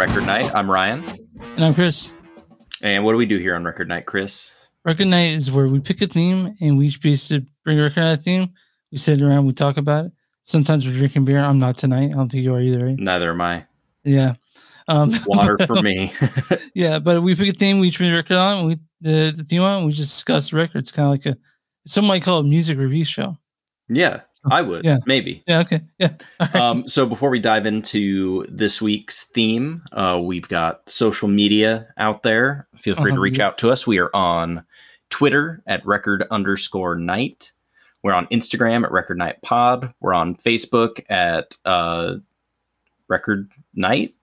Record Night. I'm Ryan. And I'm Chris. And what do we do here on Record Night, Chris? Record Night is where we pick a theme and we each basically bring a Record Night theme. We sit around, we talk about it. Sometimes we're drinking beer. I'm not tonight. I don't think you are either, right? Neither am I. Yeah. Um, Water for me. yeah, but we pick a theme, we each bring a record on, we the, the theme on, we just discuss records, kind of like a, some might call it a music review show. Yeah, I would. Yeah. Maybe. Yeah, okay. Yeah. Right. Um, so before we dive into this week's theme, uh, we've got social media out there. Feel free to Uh-huh, reach yeah. out to us. We are on Twitter at record underscore night. We're on Instagram at record night pod. We're on Facebook at uh, record night.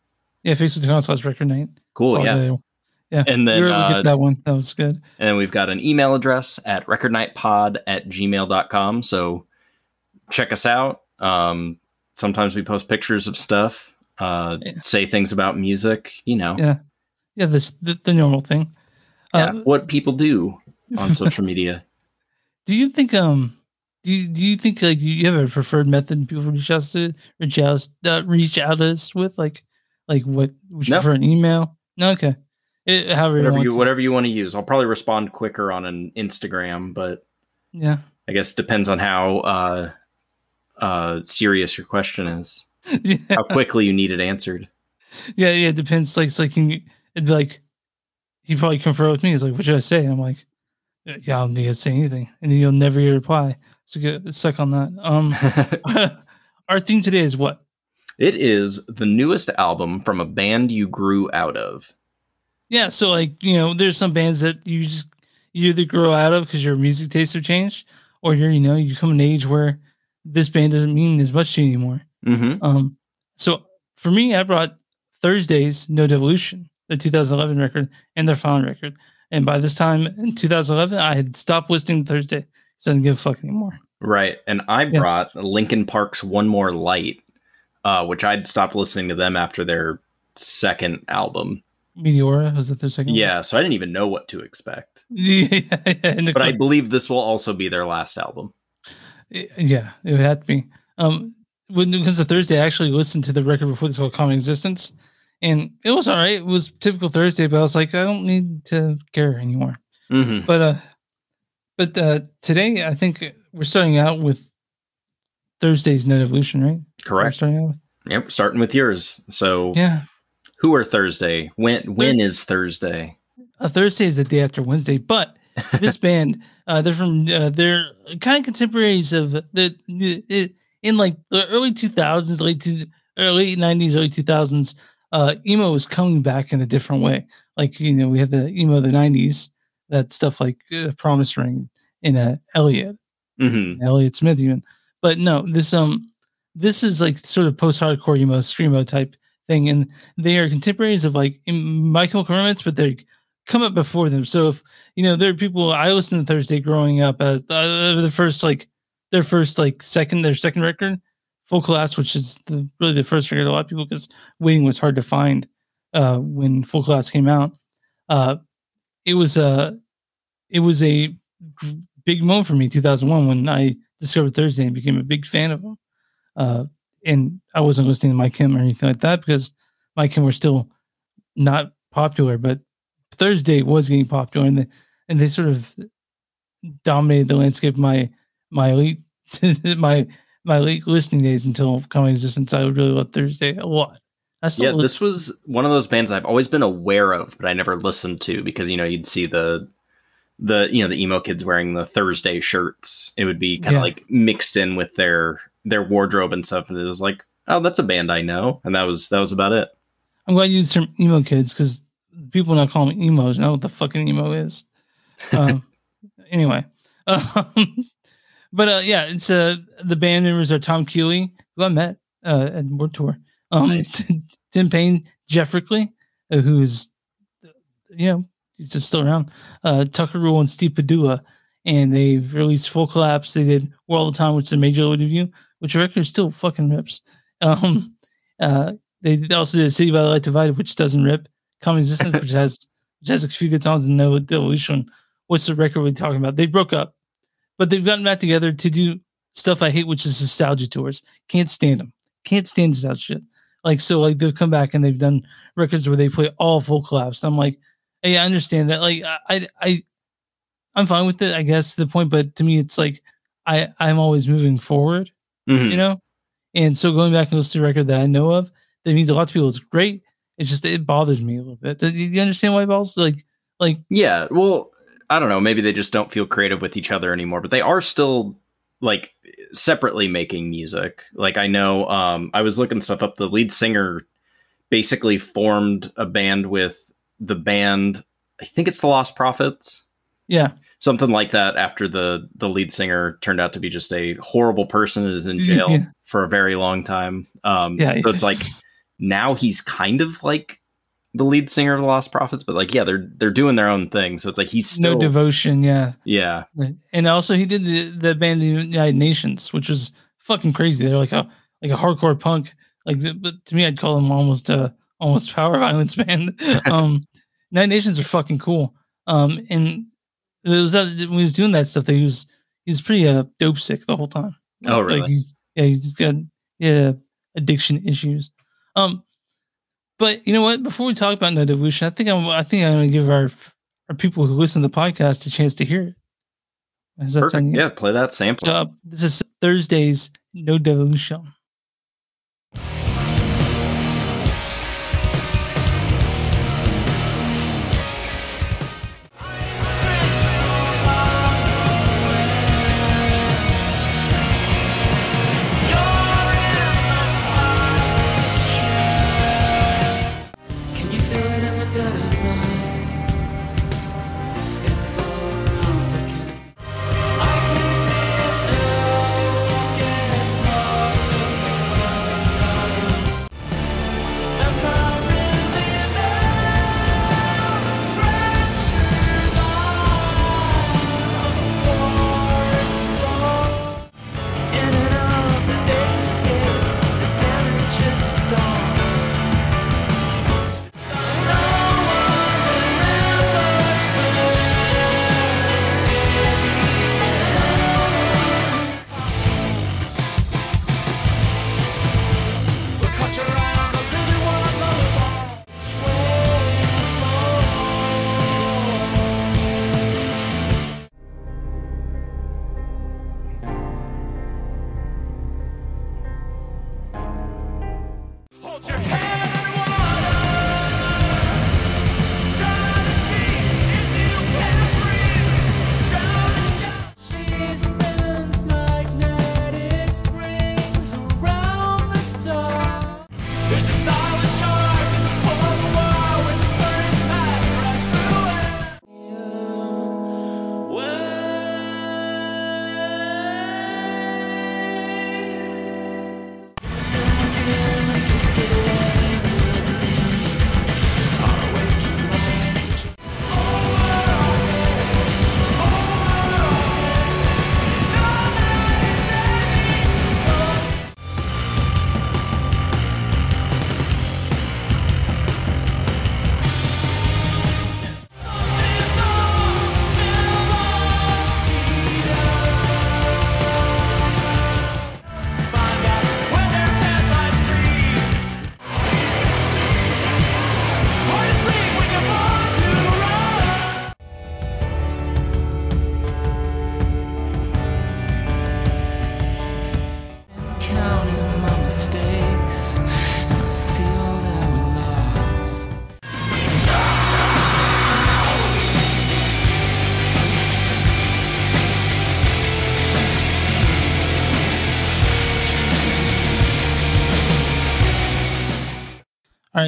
yeah, Facebook slash record night. Cool. Yeah. available. Yeah. And then, we were uh, get that one. That was good. And then we've got an email address at recordnightpod at gmail.com. So check us out. Um, sometimes we post pictures of stuff, uh, Yeah. say things about music, you know, Yeah. Yeah, this the, the normal thing. yeah, Uh, what people do on social media. Do you think um do you, do you think like you have a preferred method people reach out to reach out uh, reach out to us with like like what would you No. prefer an email? No, okay. It, however Whatever you, you, want whatever you want to use. I'll probably respond quicker on an Instagram, but. Yeah. I guess depends on how uh, uh, serious your question is, yeah. how quickly you need it answered. Yeah, yeah, it depends. Like it's like you, it'd be like he probably confer with me. He's like, What should I say? And I'm like, Yeah, I don't need to say anything. And then you'll never get a reply. So get stuck on that. Um our theme today is what? it is the newest album from a band you grew out of. Yeah, so like you know, there's some bands that you just you either grow out of because your music tastes have changed, or you're you know you come an age where this band doesn't mean as much to you anymore. Mm-hmm. Um, so for me, I brought Thursday's No Devolution, the 2011 record, and their final record. And by this time in 2011, I had stopped listening to Thursday because I didn't give a fuck anymore. Right. And I Yeah. brought Linkin Park's One More Light, uh, which I'd stopped listening to them after their second album. Meteora was that their second? one? Yeah, so I didn't even know what to expect. yeah, yeah, But I believe this will also be their last album. Yeah, it would have to be. Um, when it comes to Thursday, I actually listened to the record before this called Common Existence, and it was all right. It was typical Thursday, but I was like, I don't need to care anymore. Mm-hmm. But uh, but uh, today I think we're starting out with Thursday's No Devolution, right? We're Correct. starting out with- Yep. Starting with yours. So, Yeah, who are Thursday? When when is Thursday? uh, Thursday is the day after Wednesday, but this band, uh, they're from uh, they're kind of contemporaries of the, in like the early two thousands, late to early nineties, early two thousands. Uh, emo was coming back in a different way. Like you know, we had the emo of the nineties, that stuff like uh, Promise Ring and uh, Elliott, Mm-hmm. Elliott Smith even. But no, this um this is like sort of post hardcore emo screamo type thing, and they are contemporaries of like My Chemical Romance, but they come up before them. So if you know there are people I listened to Thursday growing up as uh, the first like their first like second their second record, Full Collapse, which is the, really the first record a lot of people because Waiting was hard to find uh, when Full Collapse came out. Uh, it was a it was a big moment for me 2001 when I discovered Thursday and became a big fan of them. Uh, and I wasn't listening to My Chem or anything like that because My Chem were still not popular, but Thursday was getting popular and they, and they sort of dominated the landscape of my my elite my my late listening days until Common Existence. I really love Thursday a lot. Yeah, listen- this was one of those bands I've always been aware of, but I never listened to because you know you'd see the the you know the emo kids wearing the Thursday shirts. It would be kind of Yeah. like mixed in with their their wardrobe and stuff, and it was like, oh, that's a band I know, and that was that was about it. I'm glad you used the term emo kids because people now call me emos know what the fucking emo is. Um, anyway, um, but uh, yeah, it's uh, the band members are Tom Keeley, who I met uh, at World Tour, um, Nice. Tim Payne, Geoff Rickly, uh, who's you know he's just still around, uh, Tucker Rule and Steve Pedulla, and they've released Full Collapse. They did All the Time, which is a major review, which record still fucking rips. Um, uh, they also did City by the Light Divided, which doesn't rip. Common Existence, which has which has a few good songs, and No Devolution. What's the record we're talking about? They broke up, but they've gotten back together to do stuff I hate, which is nostalgia tours. Can't stand them. Can't stand nostalgia shit. Like so, like they've come back and they've done records where they play all full collapse. I'm like, hey, I understand that. Like I I I'm fine with it, I guess, to the point, but to me it's like I I'm always moving forward, Mhm. you know? And so going back and listening to a record that I know of that means a lot to people is great. It's just it bothers me a little bit. Do you understand why balls? Like like Yeah, well, I don't know. Maybe they just don't feel creative with each other anymore, but they are still like separately making music. Like I know, um, I was looking stuff up. The lead singer basically formed a band with the band. I think it's the Lost Prophets, yeah. something like that. After the the lead singer turned out to be just a horrible person and is in jail Yeah. for a very long time. Um, Yeah. so it's like now he's kind of like the lead singer of the Lost Prophets, but like yeah, they're they're doing their own thing. So it's like he's still no devotion, yeah. yeah. And also he did the, the band the United Nations, which was fucking crazy. They're like a like a hardcore punk. Like the, but to me I'd call them almost a almost power violence band. um United Nations are fucking cool. Um and it was that when he was doing that stuff that he was he's pretty uh dope sick the whole time. Oh, Like really? he's yeah, he's got yeah addiction issues. Um, but you know what? Before we talk about no devolution, I think I'm I think I'm gonna give our our people who listen to the podcast a chance to hear it. That Perfect. Yeah, play that sample. So, uh, this is Thursday's No Devolution.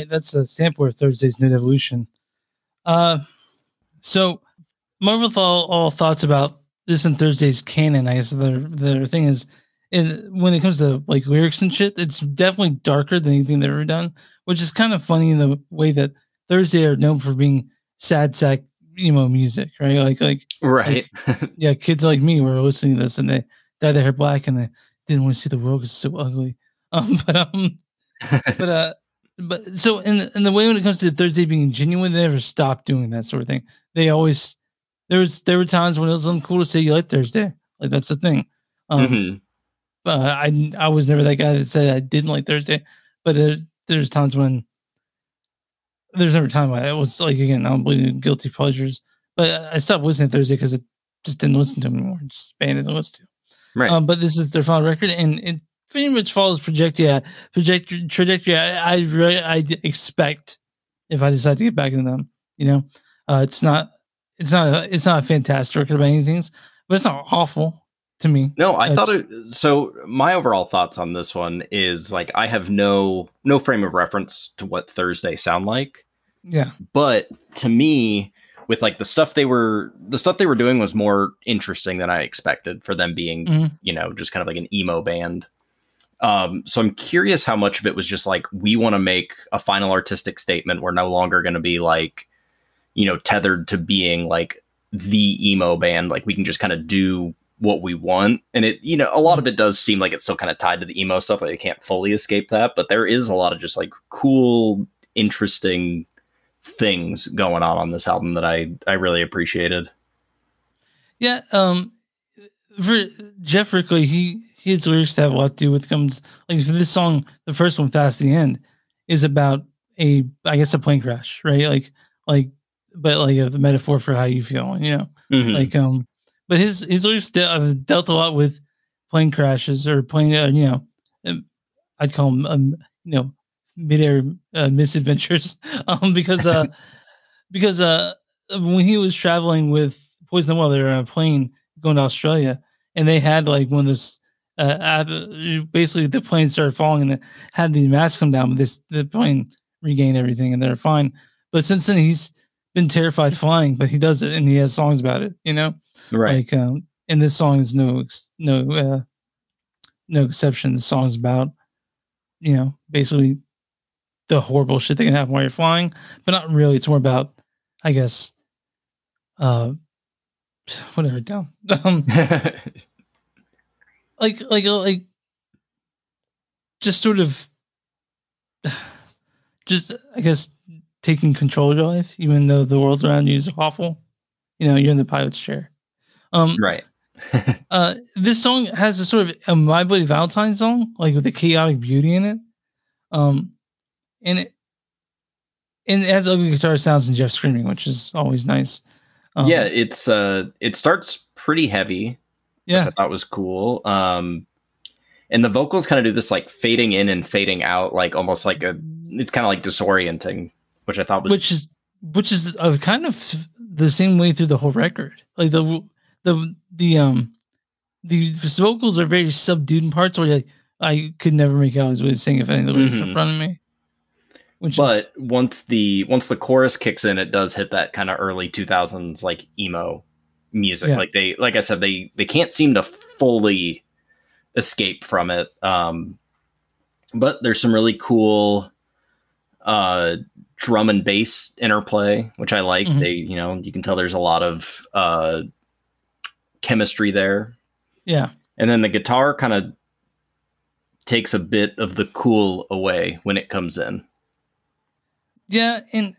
That's a sampler of Thursday's No Devolution. Uh, so Marvel all, all thoughts about this and Thursday's canon. I guess the their thing is, in when it comes to like lyrics and shit, it's definitely darker than anything they've ever done, which is kind of funny in the way that Thursday are known for being sad sack emo music, right? Like like Right. yeah, kids like me were listening to this and they dyed their hair black and they didn't want to see the world because it's so ugly. Um, but um, but uh, but so in in the way when it comes to Thursday being genuine, they never stopped doing that sort of thing. They always there was there were times when it was uncool to say you like Thursday, like that's the thing. Um, Mhm. uh, I I was never that guy that said I didn't like Thursday, but uh, there's times when there's never time I was like again I don't believe in guilty pleasures, but I stopped listening to Thursday because it just didn't listen to them anymore. Just abandoned the list to. Right. Um, but this is their final record, and it pretty much follows trajectory trajectory trajectory I I, really, I expect if I decide to get back into them. You know, uh, it's not it's not a, it's not a fantastic record by any but it's not awful to me. No, I thought it. So my overall thoughts on this one is like I have no no frame of reference to what Thursday sound like, Yeah, but to me, with like the stuff they were the stuff they were doing was more interesting than I expected for them being Mhm. you know just kind of like an emo band. Um, so I'm curious how much of it was just like we want to make a final artistic statement. We're no longer going to be like you know tethered to being like the emo band. Like we can just kind of do what we want. And it, you know, a lot of it does seem like it's still kind of tied to the emo stuff. Like they can't fully escape that, but there is a lot of just like cool, interesting things going on on this album that I I really appreciated. yeah. Um, for Geoff Rickly, he his lyrics have a lot to do with comes like for this song, the first one, "Fast the End," is about a I guess a plane crash, right? Like like, but like a metaphor for how you feel, you know. Mhm. like um but his his lyrics de- have dealt a lot with plane crashes or plane uh, you know um, i'd call them um, you know midair uh, misadventures um because uh because uh when he was traveling with poison the well they were on a plane going to australia and they had like one of this uh, basically the plane started falling and it had the mask come down but this the plane regained everything and they're fine but since then he's been terrified flying, but he does it and he has songs about it, you know? right. Like um and this song is no ex- no uh no exception. The song's about, you know, basically the horrible shit that can happen while you're flying, but not really. It's more about, I guess, uh whatever down. Um like like uh, like just sort of just I guess taking control of your life, even though the world around you is awful. You know, you're in the pilot's chair. Um, right. uh, this song has a sort of a My Bloody Valentine song, like with the chaotic beauty in it. Um, and it and it has ugly guitar sounds and Geoff screaming, which is always nice. Um, yeah, it's uh it starts pretty heavy, which yeah, I thought was cool. Um and the vocals kind of do this like fading in and fading out, like almost like a it's kind of like disorienting, which I thought was which is which is uh, kind of the same way through the whole record. Like the the the um the vocals are very subdued in parts where like I could never make out what he was saying if any of the lyrics in front of me. Which but once the once the chorus kicks in it does hit that kind of early 2000s like emo music Yeah. like they like i said they they can't seem to fully escape from it um but there's some really cool uh drum and bass interplay which i like Mhm. they you know you can tell there's a lot of uh chemistry there. yeah, and then the guitar kind of takes a bit of the cool away when it comes in yeah, and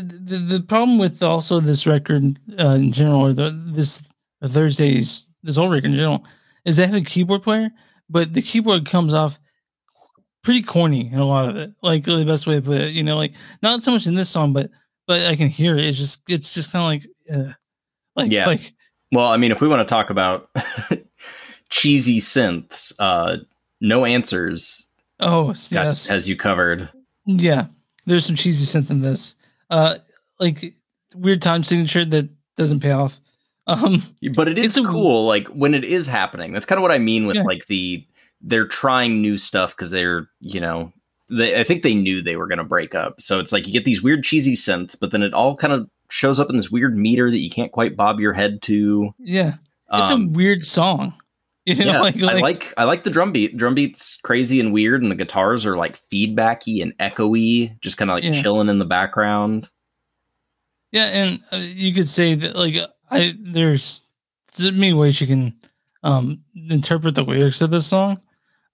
the the problem with also this record uh, in general, or the this Thursdays this whole record in general, is they have a keyboard player, but the keyboard comes off pretty corny in a lot of it. Like the best way to put it, you know, like not so much in this song, but but I can hear it. It's just it's just kind of like, uh, like Yeah. like Well, I mean, if we want to talk about cheesy synths, uh, no answers oh got- yes, has you covered. yeah. There's some cheesy synth in this, uh, like weird time signature that doesn't pay off. Um, But it is It's a- cool, like when it is happening. That's kind of what I mean with Yeah. like the they're trying new stuff because they're you know they I think they knew they were going to break up. So it's like you get these weird cheesy synths, but then it all kind of shows up in this weird meter that you can't quite bob your head to. yeah, it's Um, a weird song. You know, yeah, like, I like, like I like the drum beat. Drum beat's crazy and weird, and the guitars are like feedbacky and echoey, just kind of like Yeah. chilling in the background. yeah, and uh, you could say that like I there's there's many ways you can um interpret the lyrics of this song.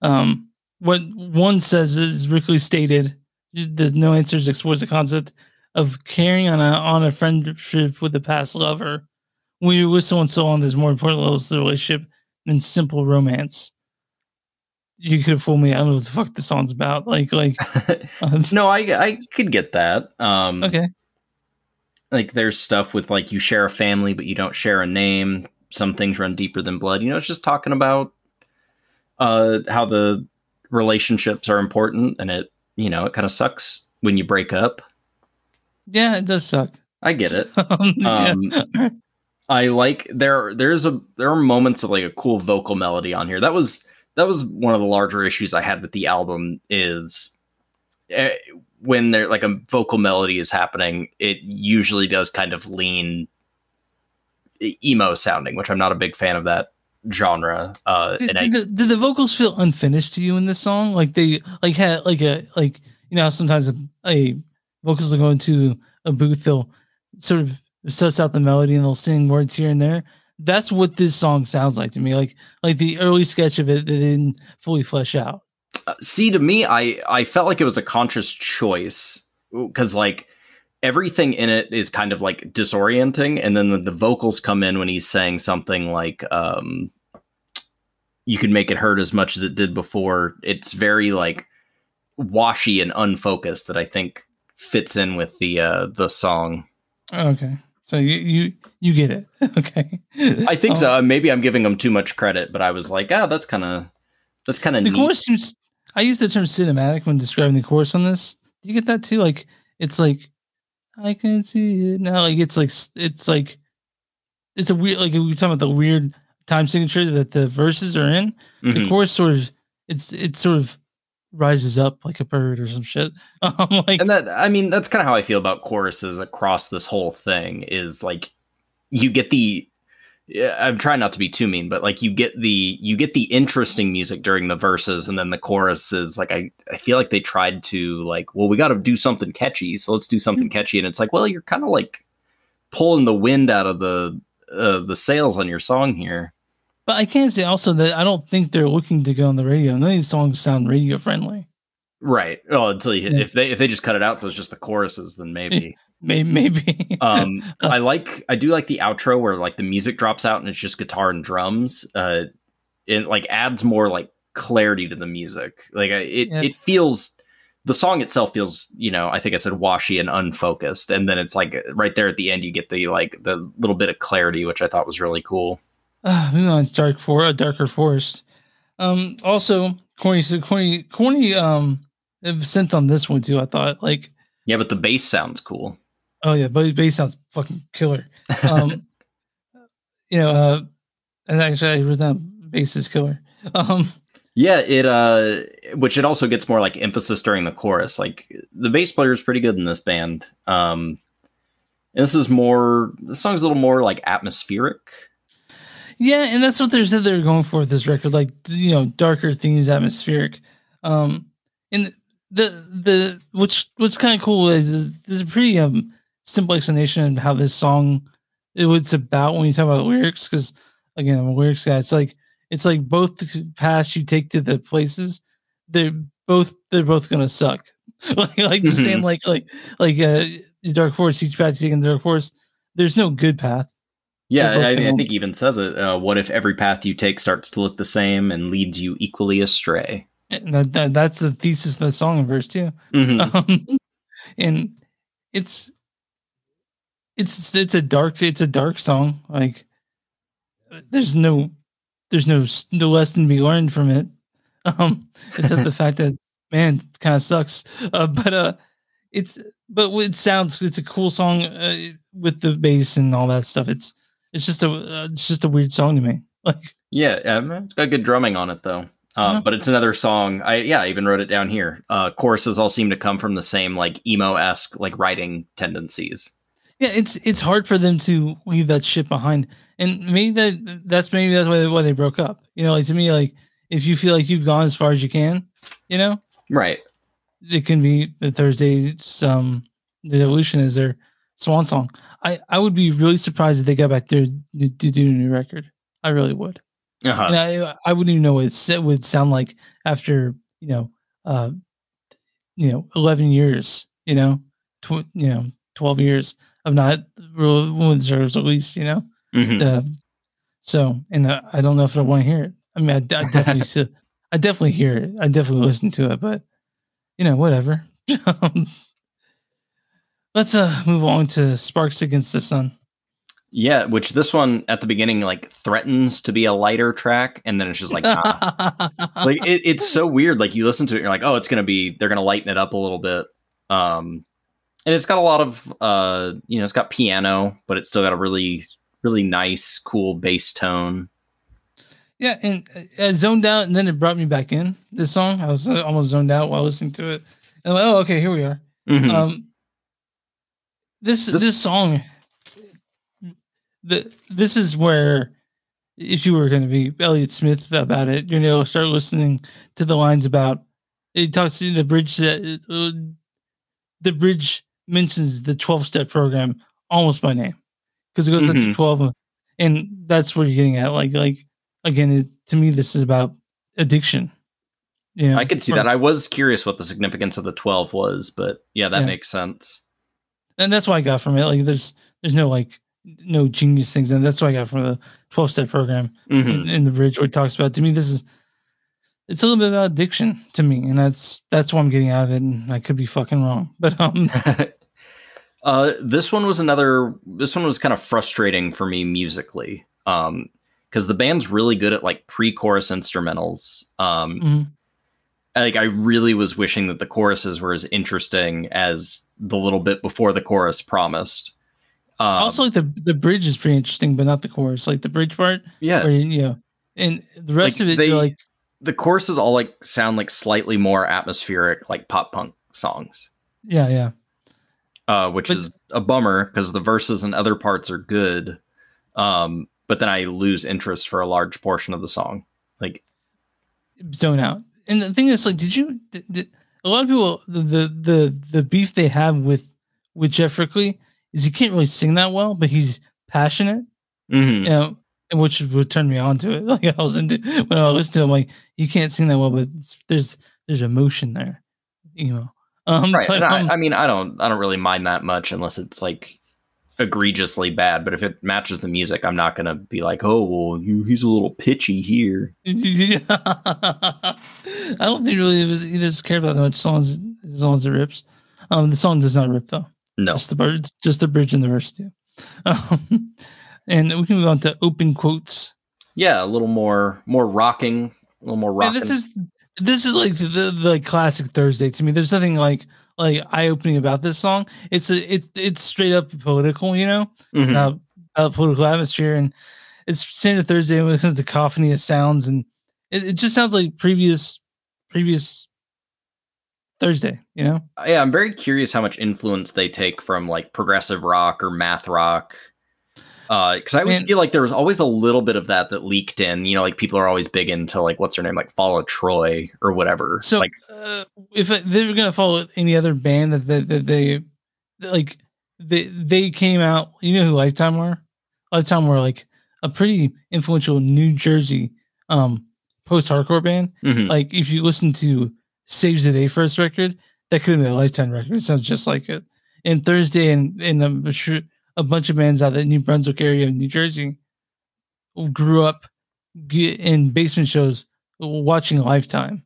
Um, what one says is Rickly stated, "There's no answers explores the concept of carrying on a on a friendship with a past lover. When you're with someone so long, there's more important levels to the relationship than simple romance." you could have fooled me. I don't know what the fuck the song's about. Like, like, um, no, I I could get that. Um, okay, like there's stuff with like you share a family but you don't share a name. Some things run deeper than blood. You know, it's just talking about uh how the relationships are important and it you know it kind of sucks when you break up. yeah, it does suck. I get it. Um, yeah. I like there there's a there are moments of like a cool vocal melody on here. That was that was one of the larger issues I had with the album is eh, when there like a vocal melody is happening, it usually does kind of lean emo sounding, which I'm not a big fan of that genre. Uh, Did, I, did, the, did the vocals feel unfinished to you in this song? Like they like had like a like you know sometimes a, a vocals will go into a booth, they'll sort of suss out the melody and they'll sing words here and there. That's what this song sounds like to me. Like like the early sketch of it that didn't fully flesh out. Uh, see to me i i felt like it was a conscious choice because like everything in it is kind of like disorienting and then the, the vocals come in when he's saying something like um you can make it hurt as much as it did before it's very like washy and unfocused that i think fits in with the uh the song Okay. So you you you get it. okay. i think Um, so maybe i'm giving them too much credit but i was like oh that's kind of that's kind of the neat chorus seems i use the term cinematic when describing the course on this do you get that too like it's like i can see it now like it's like it's like it's a weird like we were talking about the weird time signature that the verses are in the Mhm. chorus sort of it's it's sort of rises up like a bird or some shit. Um like and that i mean that's kind of how i feel about choruses across this whole thing is like you get the i'm trying not to be too mean but like you get the you get the interesting music during the verses and then the choruses. like i i feel like they tried to like well we got to do something catchy so let's do something catchy. And it's like well you're kind of like pulling the wind out of the uh, the sails on your song here but i can't say also that i don't think they're looking to go on the radio. None of these songs sound radio friendly right. Well, until you Yeah. if they if they just cut it out so it's just the choruses then maybe. Maybe maybe. Um i like i do like the outro where like the music drops out and it's just guitar and drums. Uh it like adds more like clarity to the music. Like it Yeah. it feels the song itself feels you know i think i said washy and unfocused. And then it's like right there at the end you get the like the little bit of clarity which i thought was really cool Uh, moving on, dark for a darker forest. Um, also corny, so corny, corny. Um, synth on this one too. I thought like, yeah but the bass sounds cool oh yeah, but the bass sounds fucking killer. Um, you know, uh, and actually I wrote down bass is killer. Um, yeah it uh which it also gets more like emphasis during the chorus like the bass player is pretty good in this band um and this is more the song's a little more like atmospheric yeah, and that's what they said they were going for with this record, like you know, darker themes, atmospheric. Um, and the the what's what's kind of cool is there's a pretty um simple explanation of how this song it what's about when you talk about lyrics because again I'm a lyrics guy. It's like it's like both the paths you take to the places they're both they're both gonna suck. like like the same like like like uh Dark Forest each path you take in Dark Forest. There's no good path. Yeah, I, mean, I think even says it. Uh, what if every path you take starts to look the same and leads you equally astray? That, that that's the thesis of the song in verse two. Mhm. Um, and it's it's it's a dark it's a dark song. Like there's no there's no no lesson to be learned from it. Um, except the fact that man, it kind of sucks. Uh, but uh, it's but it sounds it's a cool song uh, with the bass and all that stuff. It's it's just a uh, it's just a weird song to me. Like Yeah, it's got good drumming on it though. Uh, Uh-huh. But it's another song. I yeah, I even wrote it down here. Uh, choruses all seem to come from the same like emo esque like writing tendencies. Yeah, it's it's hard for them to leave that shit behind, and maybe that that's maybe that's why they, why they broke up. You know, like to me, like if you feel like you've gone as far as you can, you know, Right. it can be the Thursday's um the evolution is their swan song. I I would be really surprised if they got back there to, to do a new record. I really would. Uh-huh. And I I wouldn't even know what it would sound like after you know uh you know eleven years you know tw- you know twelve years of not real ones at least you know Mhm. uh, so and uh, I don't know if I want to hear it. I mean I, I definitely still I definitely hear it. I definitely listen to it, but you know, whatever. Let's uh move on to Sparks Against the Sun. Yeah, which this one at the beginning like threatens to be a lighter track, and then it's just like nah. like it, it's so weird. Like you listen to it, you're like, oh, it's gonna be they're gonna lighten it up a little bit. Um, and it's got a lot of uh, you know, it's got piano, but it's still got a really really nice, cool bass tone. yeah, and uh, I zoned out, and then it brought me back in. This song, I was uh, almost zoned out while listening to it. And I'm like, oh, okay, here we are. Mhm. Um, this, This- this song, the this is where if you were going to be Elliott Smith about it, you know, start listening to the lines about it talks in the bridge that uh, the bridge mentions the twelve step program almost by name because it goes up to Mhm. twelve, and that's what you're getting at. Like, like again, it, to me, this is about addiction. Yeah, I could see that. I was curious what the significance of the twelve was, but yeah, that Yeah. makes sense. And that's what I got from it. Like, there's there's no like no genius things, and that's what I got from the twelve step program Mhm. in, in the bridge where it talks about. To me, this is it's a little bit about addiction to me, and that's that's what I'm getting out of it. And I could be fucking wrong, but um, uh, this one was another. This one was kind of frustrating for me musically, um, because the band's really good at like pre-chorus instrumentals. Um, mhm. Like I really was wishing that the choruses were as interesting as the little bit before the chorus promised. Um, also like the the bridge is pretty interesting, but not the chorus. Like the bridge part, yeah, where you know, and the rest Like, of it, they- like, the choruses all like sound like slightly more atmospheric, like pop punk songs. yeah, yeah. uh, which But- is a bummer because the verses and other parts are good. Um, but then I lose interest for a large portion of the song. Like, zone out. And the thing is, like, did you? Did, did- a lot of people the, the the the beef they have with with Geoff Rickly is he can't really sing that well, but he's passionate, mhm. you know, and which would turn me on to it. Like I was into when I listened to him, like you can't sing that well, but there's there's emotion there, you know. Um, right? but, and I, um, I mean, I don't, I don't really mind that much unless it's like egregiously bad. But if it matches the music, I'm not gonna be like, oh, well, you, he's a little pitchy here. I don't think really was, he doesn't care about that much songs as long as it rips. Um, the song does not rip though. No, Just the bird, just the bridge and the verse too. Um, and we can move on to open quotes. yeah, a little more, more rocking, a little more rocking. this is this is like the, the like classic Thursday to me. There's nothing like like eye opening about this song. It's a it's it's straight up political, you know, Mhm. about, about political atmosphere, and it's standard Thursday with the cacophony of sounds, and it, it just sounds like previous previous Thursday, you know. yeah, I'm very curious how much influence they take from like progressive rock or math rock. Because I always Man. feel like there was always a little bit of that that leaked in. You know, like people are always big into like what's her name, like Follow Troy or whatever. So like, uh, if they were gonna follow any other band that that, that they like they they came out, you know who Lifetime were? Lifetime were like a pretty influential New Jersey um post hardcore band. mhm. Like if you listen to Saves the Day first record, that could have been a Lifetime record. It sounds just like it. And Thursday and and I'm sure a bunch of bands out of the New Brunswick area of New Jersey grew up in basement shows watching Lifetime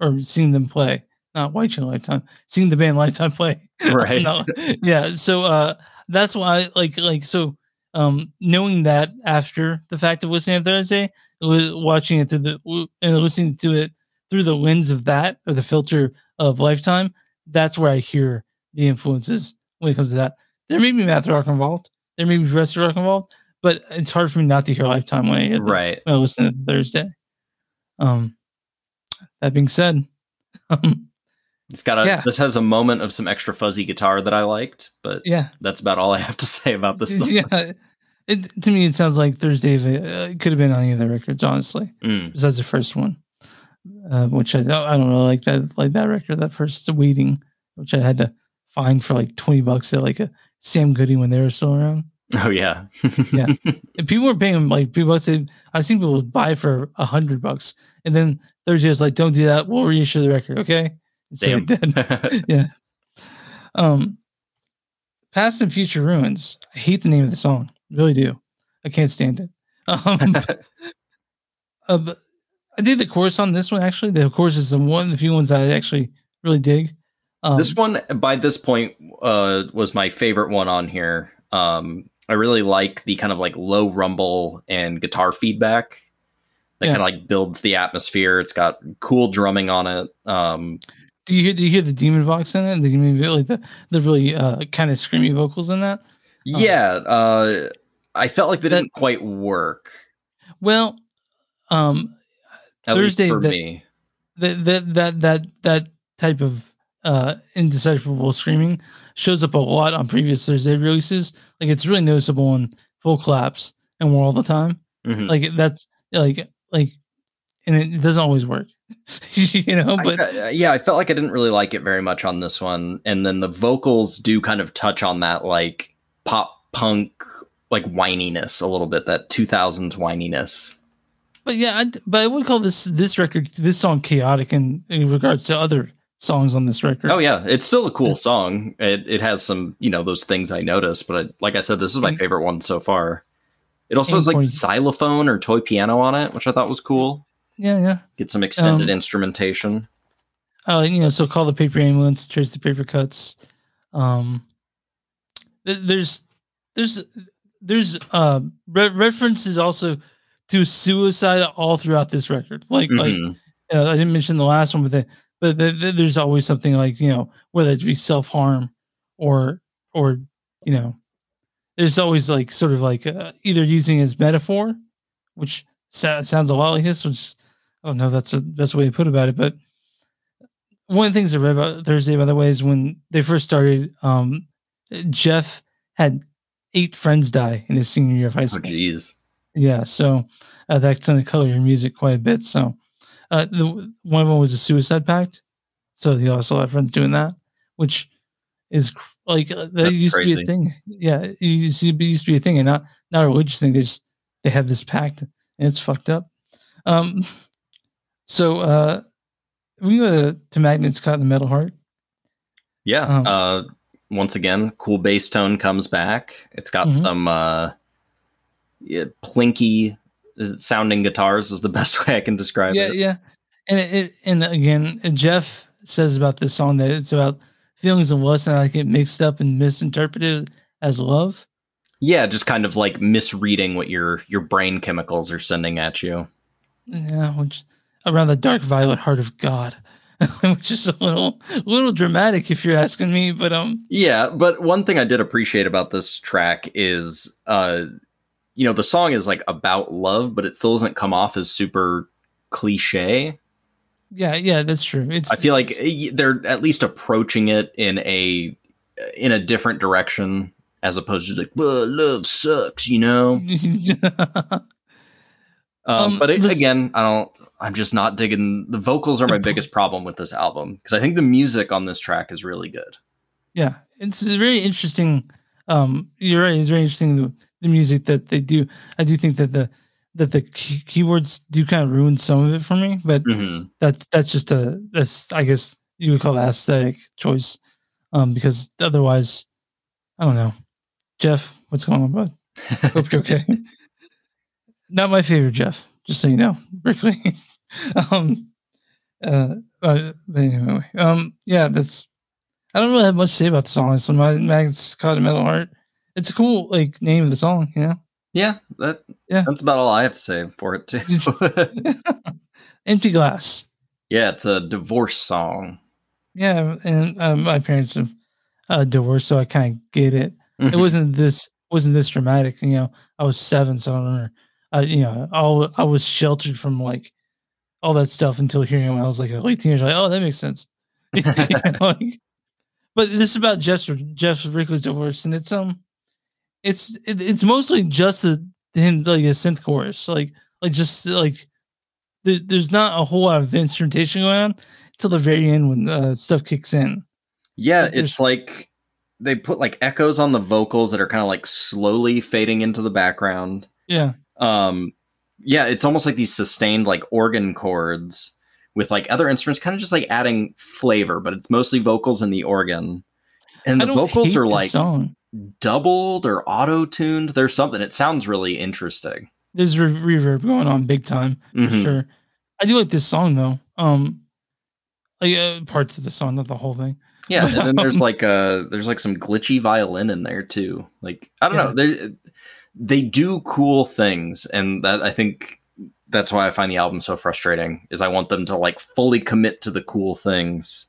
or seeing them play. Not watching Lifetime, seeing the band Lifetime play. Right. No, yeah. So uh that's why like like so um knowing that after the fact of listening to Thursday, watching it through the and listening to it through the lens of that or the filter of Lifetime, that's where I hear the influences when it comes to that. There may be math rock involved, there may be progressive rock involved, but it's hard for me not to hear Lifetime when I right. when I listen to Thursday. Um, that being said, um, It's got a. Yeah. This has a moment of some extra fuzzy guitar that I liked, but yeah, that's about all I have to say about this. Song. yeah. It, to me, it sounds like Thursday. Uh, it could have been on any of the records, honestly. Mm. Besides the first one, uh, which I I don't really like that like that record, that first waiting, which I had to find for like twenty bucks at like a Sam Goody when they were still around. Oh yeah. Yeah. And people were paying like people said I've seen people buy for a hundred bucks, and then Thursday was like, "Don't do that. We'll reissue the record, okay?" So Damn. did. yeah. Um, Past and Future Ruins. I hate the name of the song. Really do. I can't stand it. Um, uh, I did the chorus on this one actually. The chorus is the one of the few ones that I actually really dig. Um, this one by this point uh was my favorite one on here um i really like the kind of like low rumble and guitar feedback that Yeah. kind of like builds the atmosphere it's got cool drumming on it um do you hear? Do you hear the demon vox in it? The demon, like the the really uh, kind of screamy vocals in that. yeah uh i felt like they That- didn't quite work Well, um, at Thursday for that- me that that that that that type of uh indecipherable screaming shows up a lot on previous Thursday releases. Like it's really noticeable in full collapse and War All the Time. Mhm. Like that's like like, and it doesn't always work, you know. But fe- yeah, I felt like I didn't really like it very much on this one, and then the vocals do kind of touch on that like pop punk like whininess a little bit, that 2000s whininess. but yeah, I, but I would call this this record this song chaotic in in regards to other songs on this record. Oh yeah, it's still a cool song. It it has some you know those things I noticed, but I, like I said, this is my favorite one so far. It also has like xylophone or toy piano on it, which I thought was cool. yeah, yeah. Get some extended Um, instrumentation. uh, you know, so call the paper ambulance, trace the paper cuts. Um, th- there's, there's, there's uh re- references also to suicide all throughout this record. Like, like Mhm. uh, I didn't mention the last one, but the, but the, the- there's always something like you know whether it be self harm or or you know there's always like sort of like uh, either using as metaphor, which sa- sounds a lot like this, which I don't know if that's the best way to put about it, but one of the things I read about Thursday, by the way, is when they first started, um, Geoff had eight friends die in his senior year of high school. Oh school. jeez. Yeah, so uh, that's going to color your music quite a bit. So, uh, the one of them was a suicide pact. So he also had friends doing that, which is cr- like uh, that That's used to be a thing. Yeah, it used to be, used to be a thing, and not not a religious thing. They just they have this pact, and it's fucked up. Um, so uh, we go to, to Magnets Caught in the Metal Heart. Yeah. Um, uh, once again, cool bass tone comes back. It's got Mhm. some uh, yeah, plinky sounding guitars is the best way I can describe yeah, it. yeah, yeah. and it, it and again, Geoff says about this song that it's about feelings and lust, and I get mixed up and misinterpreted as love. Yeah, just kind of like misreading what your your brain chemicals are sending at you. Yeah, which around the dark violet heart of God, which is a little little dramatic if you're asking me. But um, Yeah, but one thing I did appreciate about this track is uh you know, the song is like about love, but it still doesn't come off as super cliche. yeah, yeah, that's true. It's I feel like it's- eh, they're at least approaching it in a in a different direction as opposed to like, "Well, love sucks," you know. Um, Um, but it, this- again, I don't. I'm just not digging. The vocals are my biggest problem with this album because I think the music on this track is really good. yeah, it's very interesting. Um, you're right. It's very interesting the, music that they do. I do think that the that the key- keywords do kind of ruin some of it for me, but hmm that's that's just a that's I guess you would call that aesthetic choice. Um, because otherwise, I don't know. Geoff, what's going on, bud? Hope you're okay. Not my favorite Jeff, just so you know, Brickley. um, uh, but, but anyway, um, yeah, that's. I don't really have much to say about the song. So my Magnets caught a metal heart. It's a cool like name of the song, you know. Yeah, that Yeah. that's about all I have to say for it too. Empty glass. yeah, it's a divorce song. Yeah, and um, my parents have uh, divorced, so I kind of get it. it Mhm. wasn't this wasn't this dramatic. You know, I was seven, so I don't remember. I, you know, all I was sheltered from like all that stuff until hearing it when I was like a late teenager. Like, oh, that makes sense. You know, like- but this is about Jeff Geoff Rickly's divorce, and it's um, it's it, it's mostly just the him like a synth chorus, like like just like there, there's not a whole lot of instrumentation going on till the very end when uh, stuff kicks in. Yeah, Like, it's like they put like echoes on the vocals that are kind of like slowly fading into the background. Yeah, Um, yeah, it's almost like these sustained like organ chords with like other instruments, kind of just like adding flavor, but it's mostly vocals and the organ. And the vocals are like song. Doubled or auto tuned. There's something. It sounds really interesting. There's re- reverb going on big time for Mhm. sure. I do like this song though. Um, like uh, parts of the song, not the whole thing. Yeah, and then there's like uh there's like some glitchy violin in there too. Like I don't Yeah. know, they they do cool things, and that I think that's why I find the album so frustrating. Is I want them to like fully commit to the cool things.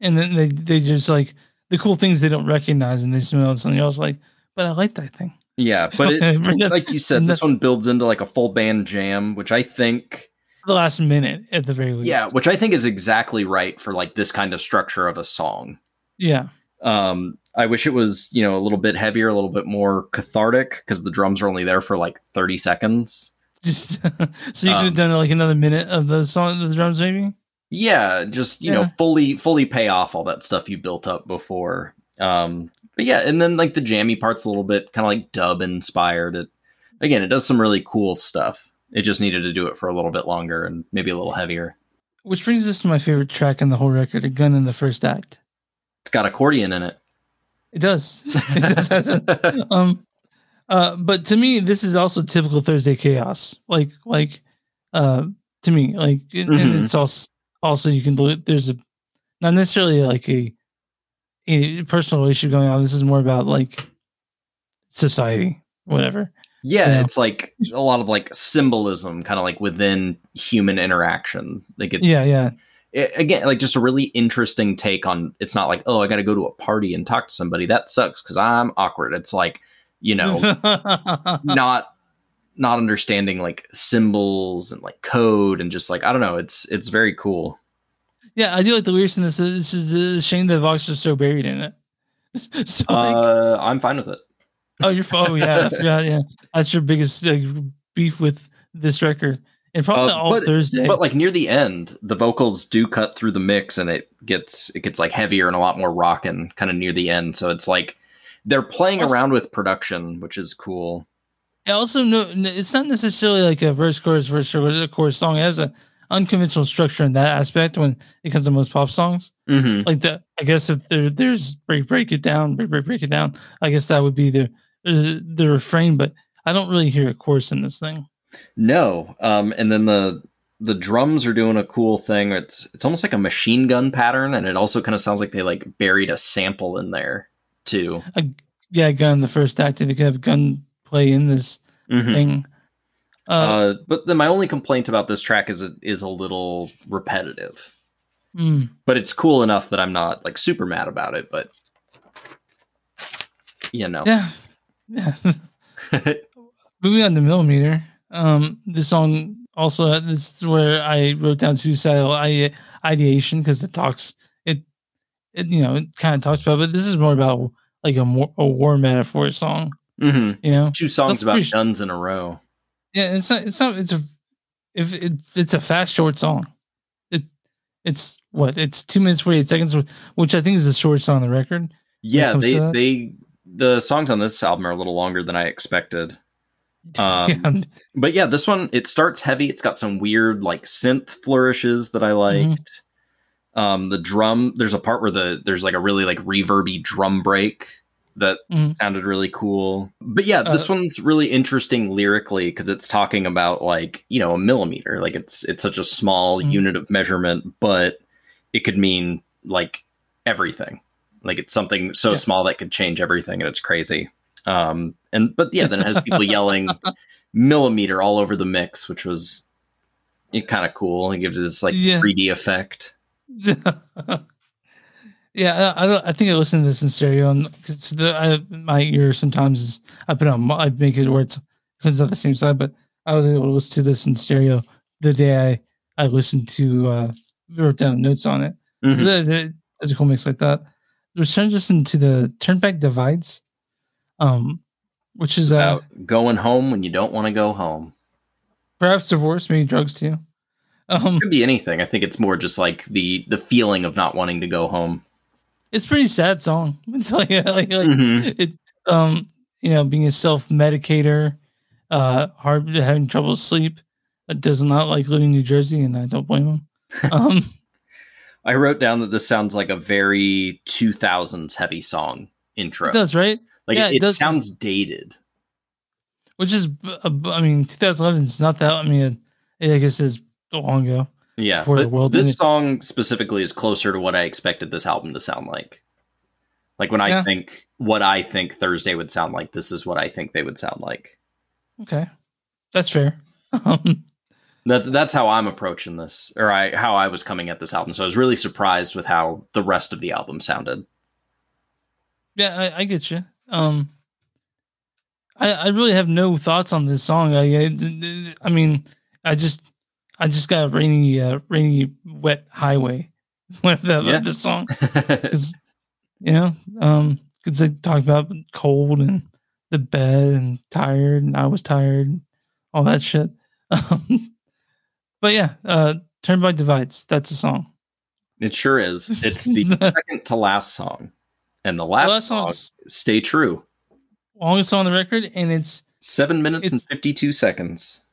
And then they they just like the cool things they don't recognize, and they smell something else. Like, but I like that thing. Yeah, but it, like you said, this one builds into like a full band jam, which I think the last minute at the very least. yeah, which I think is exactly right for like this kind of structure of a song. yeah. Um, I wish it was you know a little bit heavier, a little bit more cathartic because the drums are only there for like thirty seconds. Just so you could Um, have done like another minute of the song, the drums, maybe. Yeah, just you know fully fully pay off all that stuff you built up before. Um, but yeah, and then like the jammy parts a little bit kind of like dub inspired. It again, it does some really cool stuff. It just needed to do it for a little bit longer and maybe a little heavier. Which brings us to my favorite track in the whole record, "A Gun in the First Act." It's got accordion in it. It does. it does some- um, uh, but to me, this is also typical Thursday chaos. Like, like, uh, to me, like, Mhm. it's also also you can look. There's a not necessarily like a a personal issue going on. This is more about like society, whatever. Yeah, Yeah. it's like a lot of like symbolism, kind of like within human interaction. Like it's Yeah, yeah. it- again like just a really interesting take on. It's not like oh, I got to go to a party and talk to somebody. That sucks because I'm awkward. It's like you know not not understanding like symbols and like code and just like I don't know. It's it's very cool. yeah, I do like the this. This is a shame that Vox is so buried in it. So like, Uh, I'm fine with it. Oh, you're oh yeah, forgot, yeah. That's your biggest like, beef with this record, and probably Uh, all but- Thursday. But like near the end, the vocals do cut through the mix and it gets it gets like heavier and a lot more rockin' kind of near the end. So it's like they're playing around with production, which is cool. I also no, it's not necessarily like a verse chorus verse chorus chorus song. It has a unconventional structure in that aspect when it comes to most pop songs. Mm-hmm. Like that, I guess if there there's break break it down, break break break it down. I guess that would be the the refrain. But I don't really hear a chorus in this thing. No, um, and then the the drums are doing a cool thing. It's it's almost like a machine gun pattern, and it also kind of sounds like they like buried a sample in there too. Yeah, gun the first act. You could have gun play in this Mhm. thing. Uh, Uh, but then my only complaint about this track is it is a little repetitive. mm. But it's cool enough that I'm not like super mad about it. But you know, Yeah, yeah. Moving on to millimeter. Um, this song also this is where I wrote down suicidal ideation because it talks it, it you know it kind of talks about, but this is more about like a more a war metaphor song. Hmm You know, two songs That's about pretty- guns in a row. yeah. It's not. It's not. It's a if it, it's a fast short song. It it's what it's two minutes forty eight seconds, which I think is the shortest song on the record. Yeah, they they the songs on this album are a little longer than I expected. Um, yeah, But yeah, this one it starts heavy. It's got some weird like synth flourishes that I Mm-hmm. liked. Um, the drum there's a part where the there's like a really like reverby drum break that Mhm. sounded really cool. But yeah, this Uh, one's really interesting lyrically because it's talking about like you know a millimeter. Like it's it's such a small Mhm. unit of measurement, but it could mean like everything. Like it's something so Yeah. small that could change everything, and it's crazy. Um, and but yeah, then it has people yelling millimeter all over the mix, which was kind of cool. It gives it this like Yeah. 3D effect. yeah, I, I think I listen to this in stereo, and cause the I, my ear sometimes is I put it on I make it where it's because it's not the same side, but I was able to listen to this in stereo the day I I listened to uh wrote down notes on it. Mhm. So that, that- that's a cool mix like that. Return just into the Turnpike Divides, um, which is uh, About going home when you don't want to go home. perhaps divorce, maybe drugs too. Um, Could be anything. I think it's more just like the the feeling of not wanting to go home. It's a pretty sad song. It's like like like Mhm. it um you know being a self medicator uh hard having trouble sleep uh, does not like living in new jersey and i don't blame him um I wrote down that this sounds like a very 2000s heavy song intro. it does right like yeah, it, it it sounds dated. which is i mean 2011 is not that i mean it, i guess is long ago. Yeah, Before the world this song specifically is closer to what I expected this album to sound like. Like when I think what I think Thursday would sound like, this is what I think they would sound like. Okay, that's fair. Um, That that's how I'm approaching this, or I how I was coming at this album. So I was really surprised with how the rest of the album sounded. yeah, I, I get you. Um, I I really have no thoughts on this song. I I, I mean, I just I just got a rainy uh, rainy wet highway with the, Yeah. this song. because you know um because they talk about cold and the bed and tired and i was tired all that shit um, but yeah uh Turnpike Divides that's a song it sure is. It's the second to last song, and the last, last song, "Stay True." longest song on the record and it's Seven minutes and fifty-two seconds.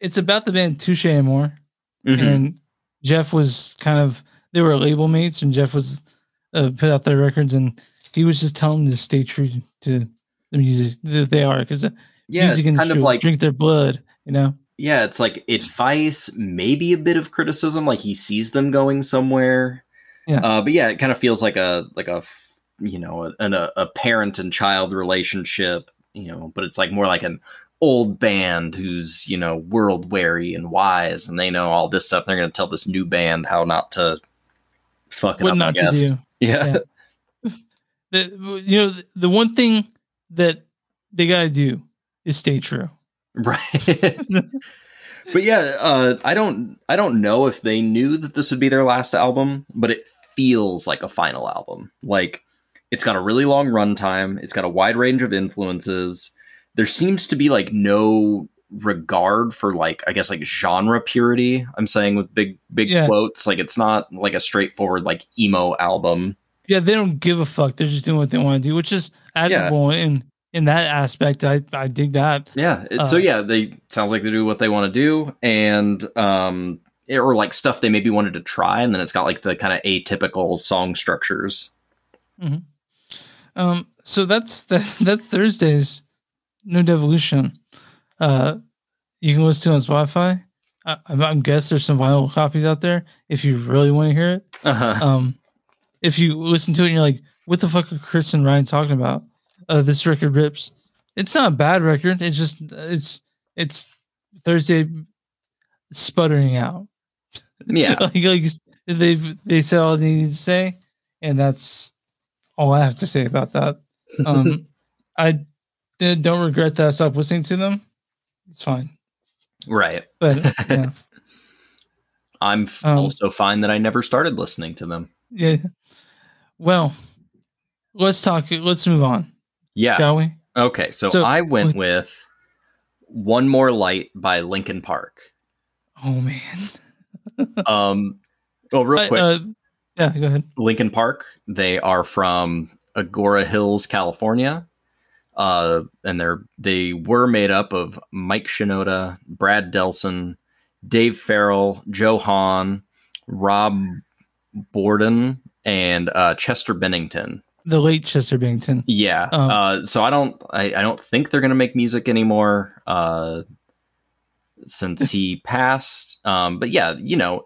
It's about the band Touché Amoré Mhm. and Geoff was kind of they were label mates and Geoff was uh, put out their records and he was just telling them to stay true to the music that they are because the Yeah, music it's kind industry of like drink their blood you know yeah, it's like advice, maybe a bit of criticism, like he sees them going somewhere. Yeah. Uh, but yeah, it kind of feels like a like a you know an, a, a parent and child relationship, you know. But it's like more like an old band who's you know world weary and wise, and they know all this stuff. They're going to tell this new band how not to fuck it what up. not to do Yeah. Yeah. the you know the one thing that they gotta do is stay true. right. but yeah, uh, I don't I don't know if they knew that this would be their last album, but it feels like a final album. Like it's got a really long runtime. It's got a wide range of influences. There seems to be like no regard for like I guess like genre purity. I'm saying with big big Yeah. quotes. Like it's not like a straightforward like emo album. Yeah, they don't give a fuck. They're just doing what they want to do, which is admirable in in that aspect. I I dig that. Yeah. it- so Uh, yeah, they sounds like they do what they want to do, and um, or like stuff they maybe wanted to try, and then it's got like the kind of atypical song structures. Hmm. Um, so that's that, that's Thursday's No Devolution. Uh, you can listen to it on Spotify. I, I'm, I'm guess there's some vinyl copies out there if you really want to hear it. Uh-huh. um, if you listen to it and you're like, what the fuck are Chris and Ryan talking about? Uh, this record rips. It's not a bad record. It's just it's it's Thursday sputtering out. Yeah. like, like they've they said all they need to say, and that's all I have to say about that. Um, I don't regret that I stopped listening to them. It's fine, right. but yeah, I'm Um, also fine that I never started listening to them. yeah. Well, let's talk. Let's move on, Yeah. shall we? Okay. So, So- I went with "One More Light" by Linkin Park. Oh man. Um. Well, real I- quick, uh, yeah, go ahead. Linkin Park. They are from Agoura Hills, California. Uh, and they're they were made up of Mike Shinoda, Brad Delson, Dave Farrell, Joe Hahn, Rob Bourdon, and uh, Chester Bennington. The late Chester Bennington. Yeah. Um, uh, so I don't I, I don't think they're gonna make music anymore. Uh, since he passed. Um, but yeah, you know,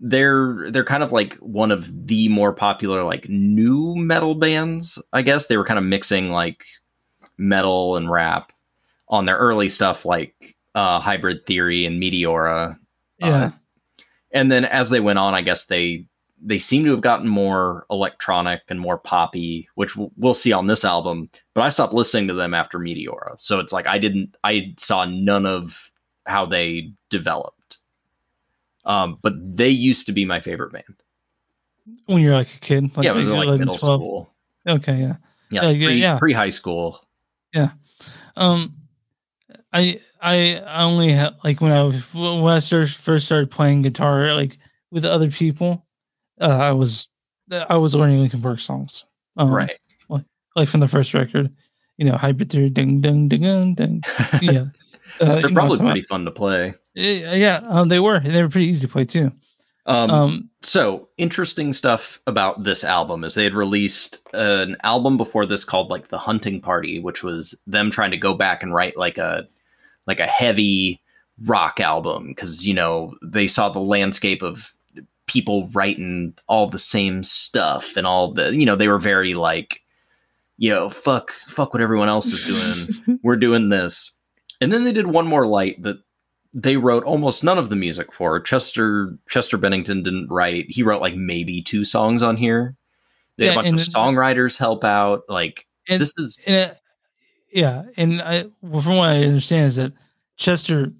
they're they're kind of like one of the more popular like nu metal bands. I guess they were kind of mixing like metal and rap on their early stuff, like uh, Hybrid Theory and Meteora. Yeah. Uh, and then as they went on, I guess they they seem to have gotten more electronic and more poppy, which w- we'll see on this album. But I stopped listening to them after Meteora, so it's like I didn't, I saw none of how they developed. Um, but they used to be my favorite band. when you're like a kid. Like, yeah, it was like middle 12. school. Okay, yeah. Yeah, Uh, yeah, pre, yeah. pre high school. Um, I I only ha- like when I was when I first started playing guitar like with other people. Uh, I was I was learning Linkin Park songs. Um, right. like from the first record. You know, hybrid theory, ding, ding, ding, ding, ding. Yeah, uh, They're probably pretty fun to play. about. Yeah, yeah, um, they were. And they were pretty easy to play too. Um, Um, so interesting stuff about this album is they had released an album before this called like the hunting party which was them trying to go back and write like a like a heavy rock album because you know they saw the landscape of people writing all the same stuff and all the you know they were very like you know fuck fuck what everyone else is doing. We're doing this. And then they did one more light that they wrote almost none of the music for chester chester bennington didn't write he wrote like maybe two songs on here they had a bunch of songwriters help out like And- this is And, uh, yeah, and I, well, from what I understand, is that Chester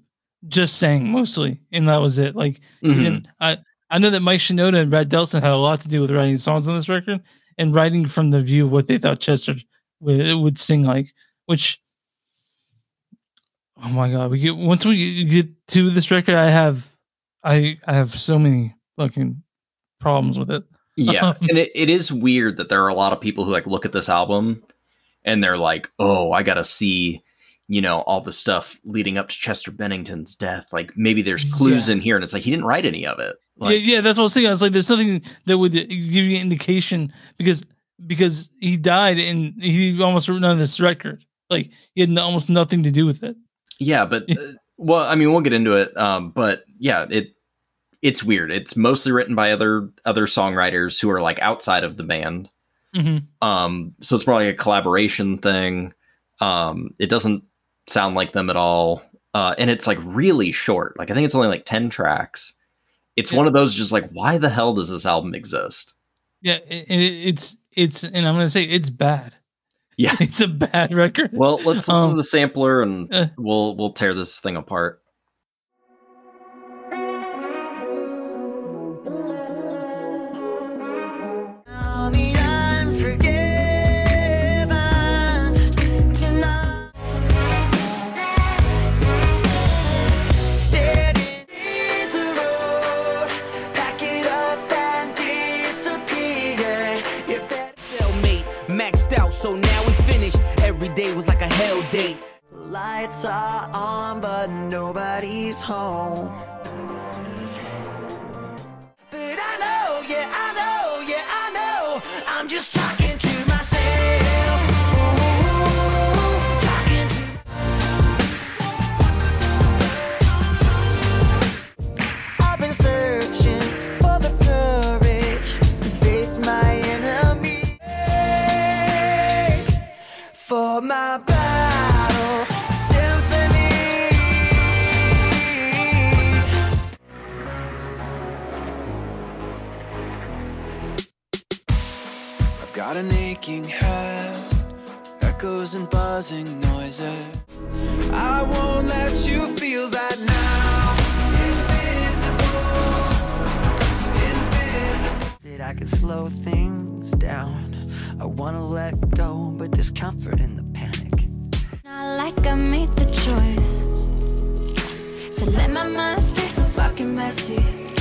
just sang mostly, and that was it. Like, mhm. didn't, I I know that Mike Shinoda and Brad Delson had a lot to do with writing songs on this record and writing from the view of what they thought Chester would, would sing like. Which, oh my god, we get once we get to this record, I have, I I have so many fucking problems with it. yeah um, and it, it is weird that there are a lot of people who like look at this album and they're like oh i gotta see you know all the stuff leading up to chester bennington's death like maybe there's clues Yeah. in here and it's like he didn't write any of it like yeah, yeah, that's what I was thinking. I was like, there's nothing that would give you an indication because because he died and he almost wrote none of this record. Like he had almost nothing to do with it. Yeah but uh, well i mean we'll get into it um but yeah it it's weird. It's mostly written by other other songwriters who are like outside of the band. Hmm um so it's probably a collaboration thing. Um it doesn't sound like them at all. Uh and it's like really short. Like i think it's only like 10 tracks. It's Yeah. one of those just like why the hell does this album exist? Yeah, it, it- it's it's and I'm gonna say it's bad. Yeah It's a bad record. well let's listen Um, to the sampler and uh. we'll we'll tear this thing apart was like a hell date. Lights are on, but nobody's home. But I know, yeah, I echoes and buzzing noises. I won't let you feel that now. Invisible, invisible. that I could slow things down. I wanna let go, but there's comfort in the panic. Not like I made the choice to let my mind stay so fucking messy.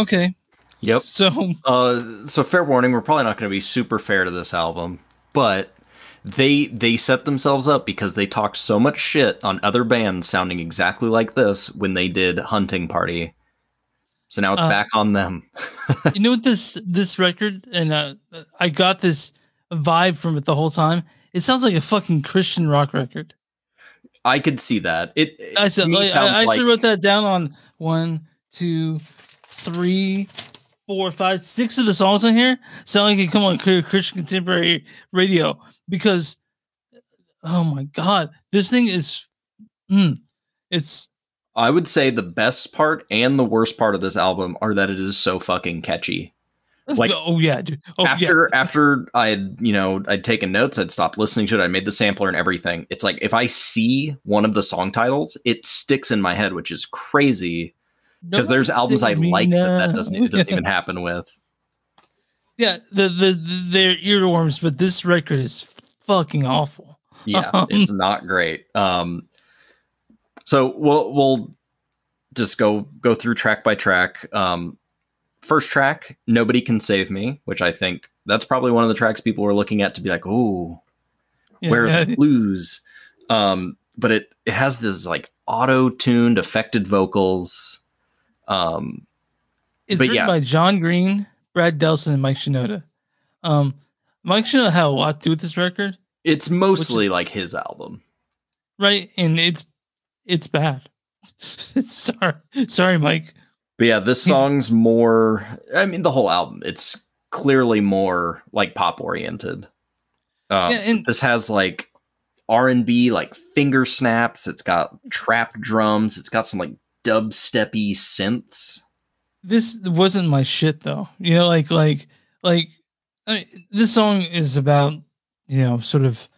Okay, yep. So uh so fair warning we're probably not going to be super fair to this album but they they set themselves up because they talked so much shit on other bands sounding exactly like this when they did hunting party. So now it's Uh, back on them. you know what this this record and uh, I got this vibe from it the whole time. It sounds like a fucking Christian rock record. i could see that. It, it I said I, I actually like- wrote that down on one, two, three. four, five, six of the songs on here sound like they come on Christian contemporary radio because, oh my god, this thing is, mm, it's I would say the best part and the worst part of this album are that it is so fucking catchy. Like, oh yeah, dude. Oh yeah. after after I had you know I'd taken notes, I'd stopped listening to it. I made the sampler and everything. It's like if I see one of the song titles, it sticks in my head, which is crazy because Don't there's albums I like that that doesn't it doesn't even happen with. Yeah, the, the the they're earworms, but this record is fucking awful. Yeah, Um, it's not great. Um, so we'll we'll just go go through track by track. Um, first track, "Nobody Can Save Me," which I think that's probably one of the tracks people were looking at to be like, "Oh, Yeah, where are yeah. the blues?" Um, but it it has this like auto tuned, affected vocals. Um, It's written yeah. by Jon Green, Brad Delson, and Mike Shinoda. Um, Mike Shinoda had a lot to do with this record, it's mostly like his album. right? And it's it's bad. sorry, sorry, Mike. But yeah, this song's more. I mean, the whole album. It's clearly more like pop oriented. Um, Yeah, and- this has like R and B, like finger snaps. It's got trap drums. It's got some like dubsteppy synths. This wasn't my shit though. You know, like like like I mean, this song is about you know sort of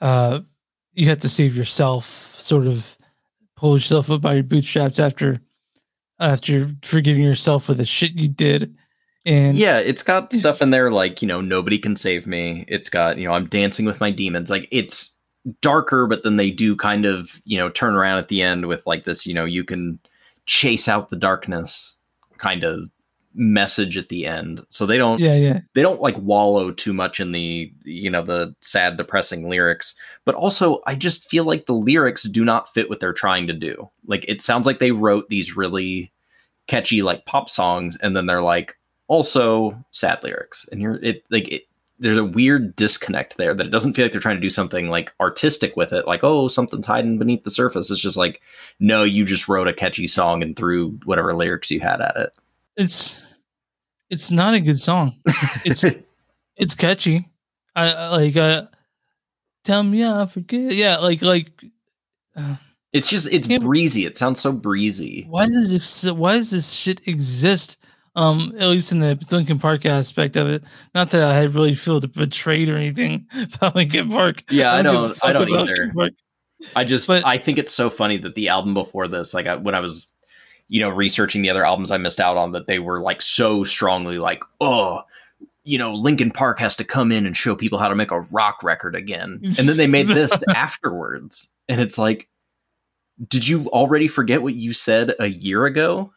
uh you have to save yourself, sort of pull yourself up by your bootstraps after after forgiving yourself for the shit you did. And Yeah, it's got stuff in there like you know nobody can save me. It's got you know I'm dancing with my demons. Like it's darker, but then they do kind of you know turn around at the end with like this you know you can chase out the darkness kind of message at the end. So they don't yeah, yeah. they don't like wallow too much in the you know the sad depressing lyrics but also i just feel like the lyrics do not fit what they're trying to do like it sounds like they wrote these really catchy like pop songs and then they're like also sad lyrics and you're it like it there's a weird disconnect there that it doesn't feel like they're trying to do something like artistic with it like oh something's hiding beneath the surface it's just like no you just wrote a catchy song and threw whatever lyrics you had at it It's it's not a good song. It's it's catchy. I, I like uh tell me I forget. Yeah, like like uh, it's just it's breezy it sounds so breezy why does this why does this shit exist? Um, at least in the Linkin Park aspect of it. Not that I really feel betrayed or anything about Linkin Park. Yeah, I give a don't. I don't either. I just. But- I think it's so funny that the album before this, like I, when I was, you know, researching the other albums I missed out on, that they were like so strongly like, oh, you know, Linkin Park has to come in and show people how to make a rock record again, and then they made this afterwards, and it's like, did you already forget what you said a year ago?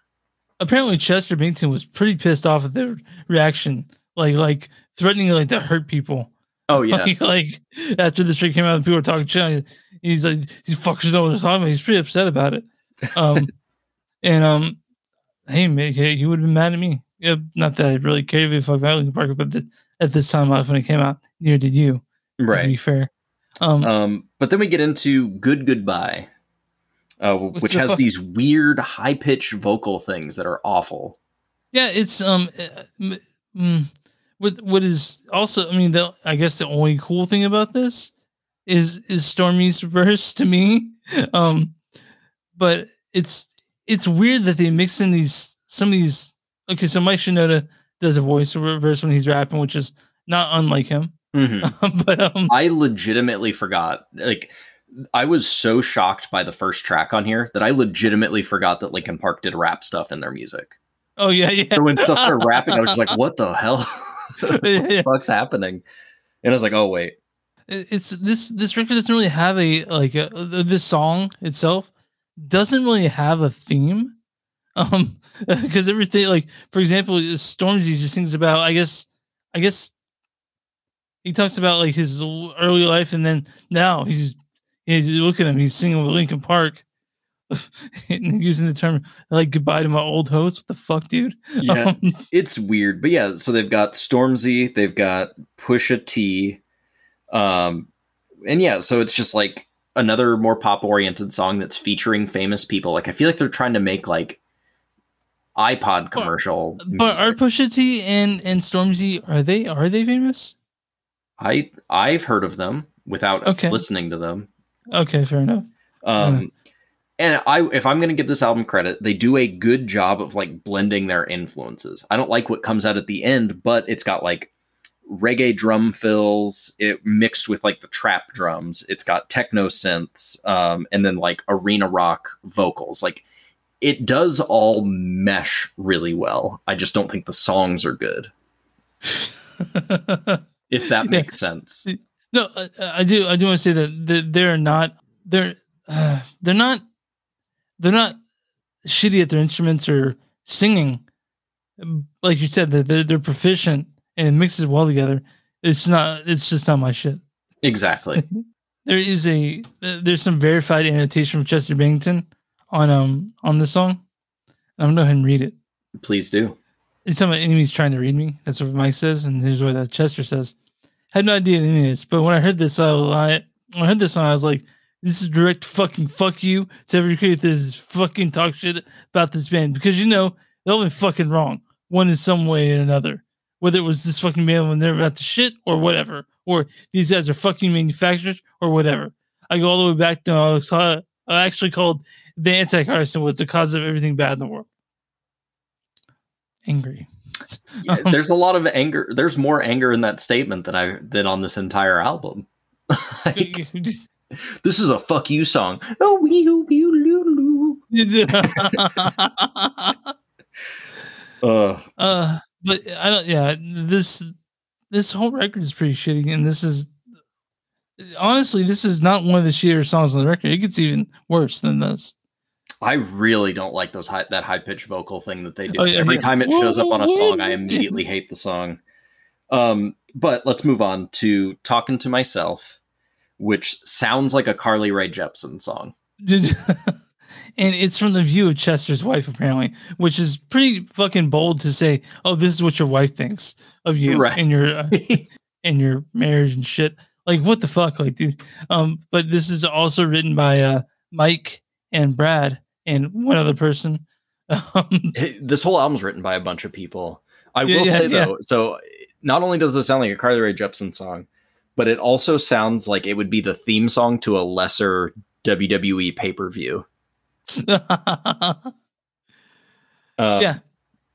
Apparently, Chester Bennington was pretty pissed off at the reaction, like like threatening like to hurt people. Oh yeah, Like, like after the shit came out and people were talking shit, he's like, these fuckers know what they're talking about. He's pretty upset about it. Um, and um, hey, man, hey, he would have been mad at me. Yeah, not that I really cared if I fuck about Linkin Park, but th- at this time life when it came out, neither did you. To be right. fair. Um, Um, but then we get into "Good Goodbye," uh, which has these weird high pitched vocal things that are awful. yeah, it's um, uh, mm, what what is also, I mean, the I guess the only cool thing about this is is Stormzy's verse to me. Um, but it's it's weird that they mix in these some of these. Okay, so Mike Shinoda does a voice verse when he's rapping, which is not unlike him. Mhm. but um, I legitimately forgot. Like, I was so shocked by the first track on here that I legitimately forgot that Linkin Park did rap stuff in their music. oh yeah, yeah. So when stuff started rapping, I was just like, "What the hell? what the fuck's happening?" And I was like, "Oh wait, it's this this record doesn't really have a like a, uh, this song itself doesn't really have a theme um because everything like for example stormzy just sings about i guess i guess he talks about like his early life and then now he's he's look at him he's singing with Linkin Park and using the term like goodbye to my old host what the fuck dude yeah, Um, it's weird." But yeah, so they've got Stormzy, they've got Pusha T, um, and yeah, so it's just like another more pop oriented song that's featuring famous people. Like I feel like they're trying to make like iPod commercial. But are music. Pusha T and and Stormzy are they are they famous? I I've heard of them without Okay. listening to them. Okay, fair enough. Um, and I, if I'm going to give this album credit, they do a good job of like blending their influences. I don't like what comes out at the end, but it's got like reggae drum fills, it mixed with like the trap drums. It's got techno synths, um, and then like arena rock vocals. Like it does all mesh really well. I just don't think the songs are good. If that Yeah. makes sense. No, I, I do. I do want to say that they're not. They're uh, they're not. They're not shitty at their instruments or singing. Like you said, that they're, they're proficient and it mixes well together. It's not. It's just not my shit. Exactly. There is a. There's some verified annotation from Chester Bennington on um on the song. I'm gonna go ahead and read it. Please do. It's some enemies trying to read me. That's what Mike says, and here's what uh, Chester says. Had no idea any of this, but when I heard this, uh, I when I heard this song, I was like, "This is direct fucking fuck you to every create this fucking talk shit about this band because you know they're only fucking wrong, one in some way or another. Whether it was this fucking band when they're about to shit or whatever, or these guys are fucking manufacturers or whatever. I go all the way back to I, was, I actually called the Antichrist and was the cause of everything bad in the world. Angry. Yeah, there's a lot of anger. There's more anger in that statement than I than on this entire album. Like, this is a fuck you song. Oh, wee oo, wee oo, loo, loo. Ugh. uh, but I don't. Yeah, this this whole record is pretty shitty, and this is honestly, this is not one of the shittier songs on the record. It gets even worse than this. I really don't like those high, that high pitched vocal thing that they do. Oh, yeah, Every yeah. time it shows up on a song, I immediately hate the song. Um, but let's move on to "Talking to Myself," which sounds like a Carly Rae Jepsen song. and it's from the view of Chester's wife, apparently, which is pretty fucking bold to say. Oh, this is what your wife thinks of you Right. and your uh, and your marriage and shit. Like what the fuck, like dude. Um, but this is also written by uh Mike and Brad and one other person. Um, this whole album's written by a bunch of people. I will yeah, say yeah. though, so not only does this sound like a Carly Rae Jepsen song, but it also sounds like it would be the theme song to a lesser WWE pay per view. Uh, yeah,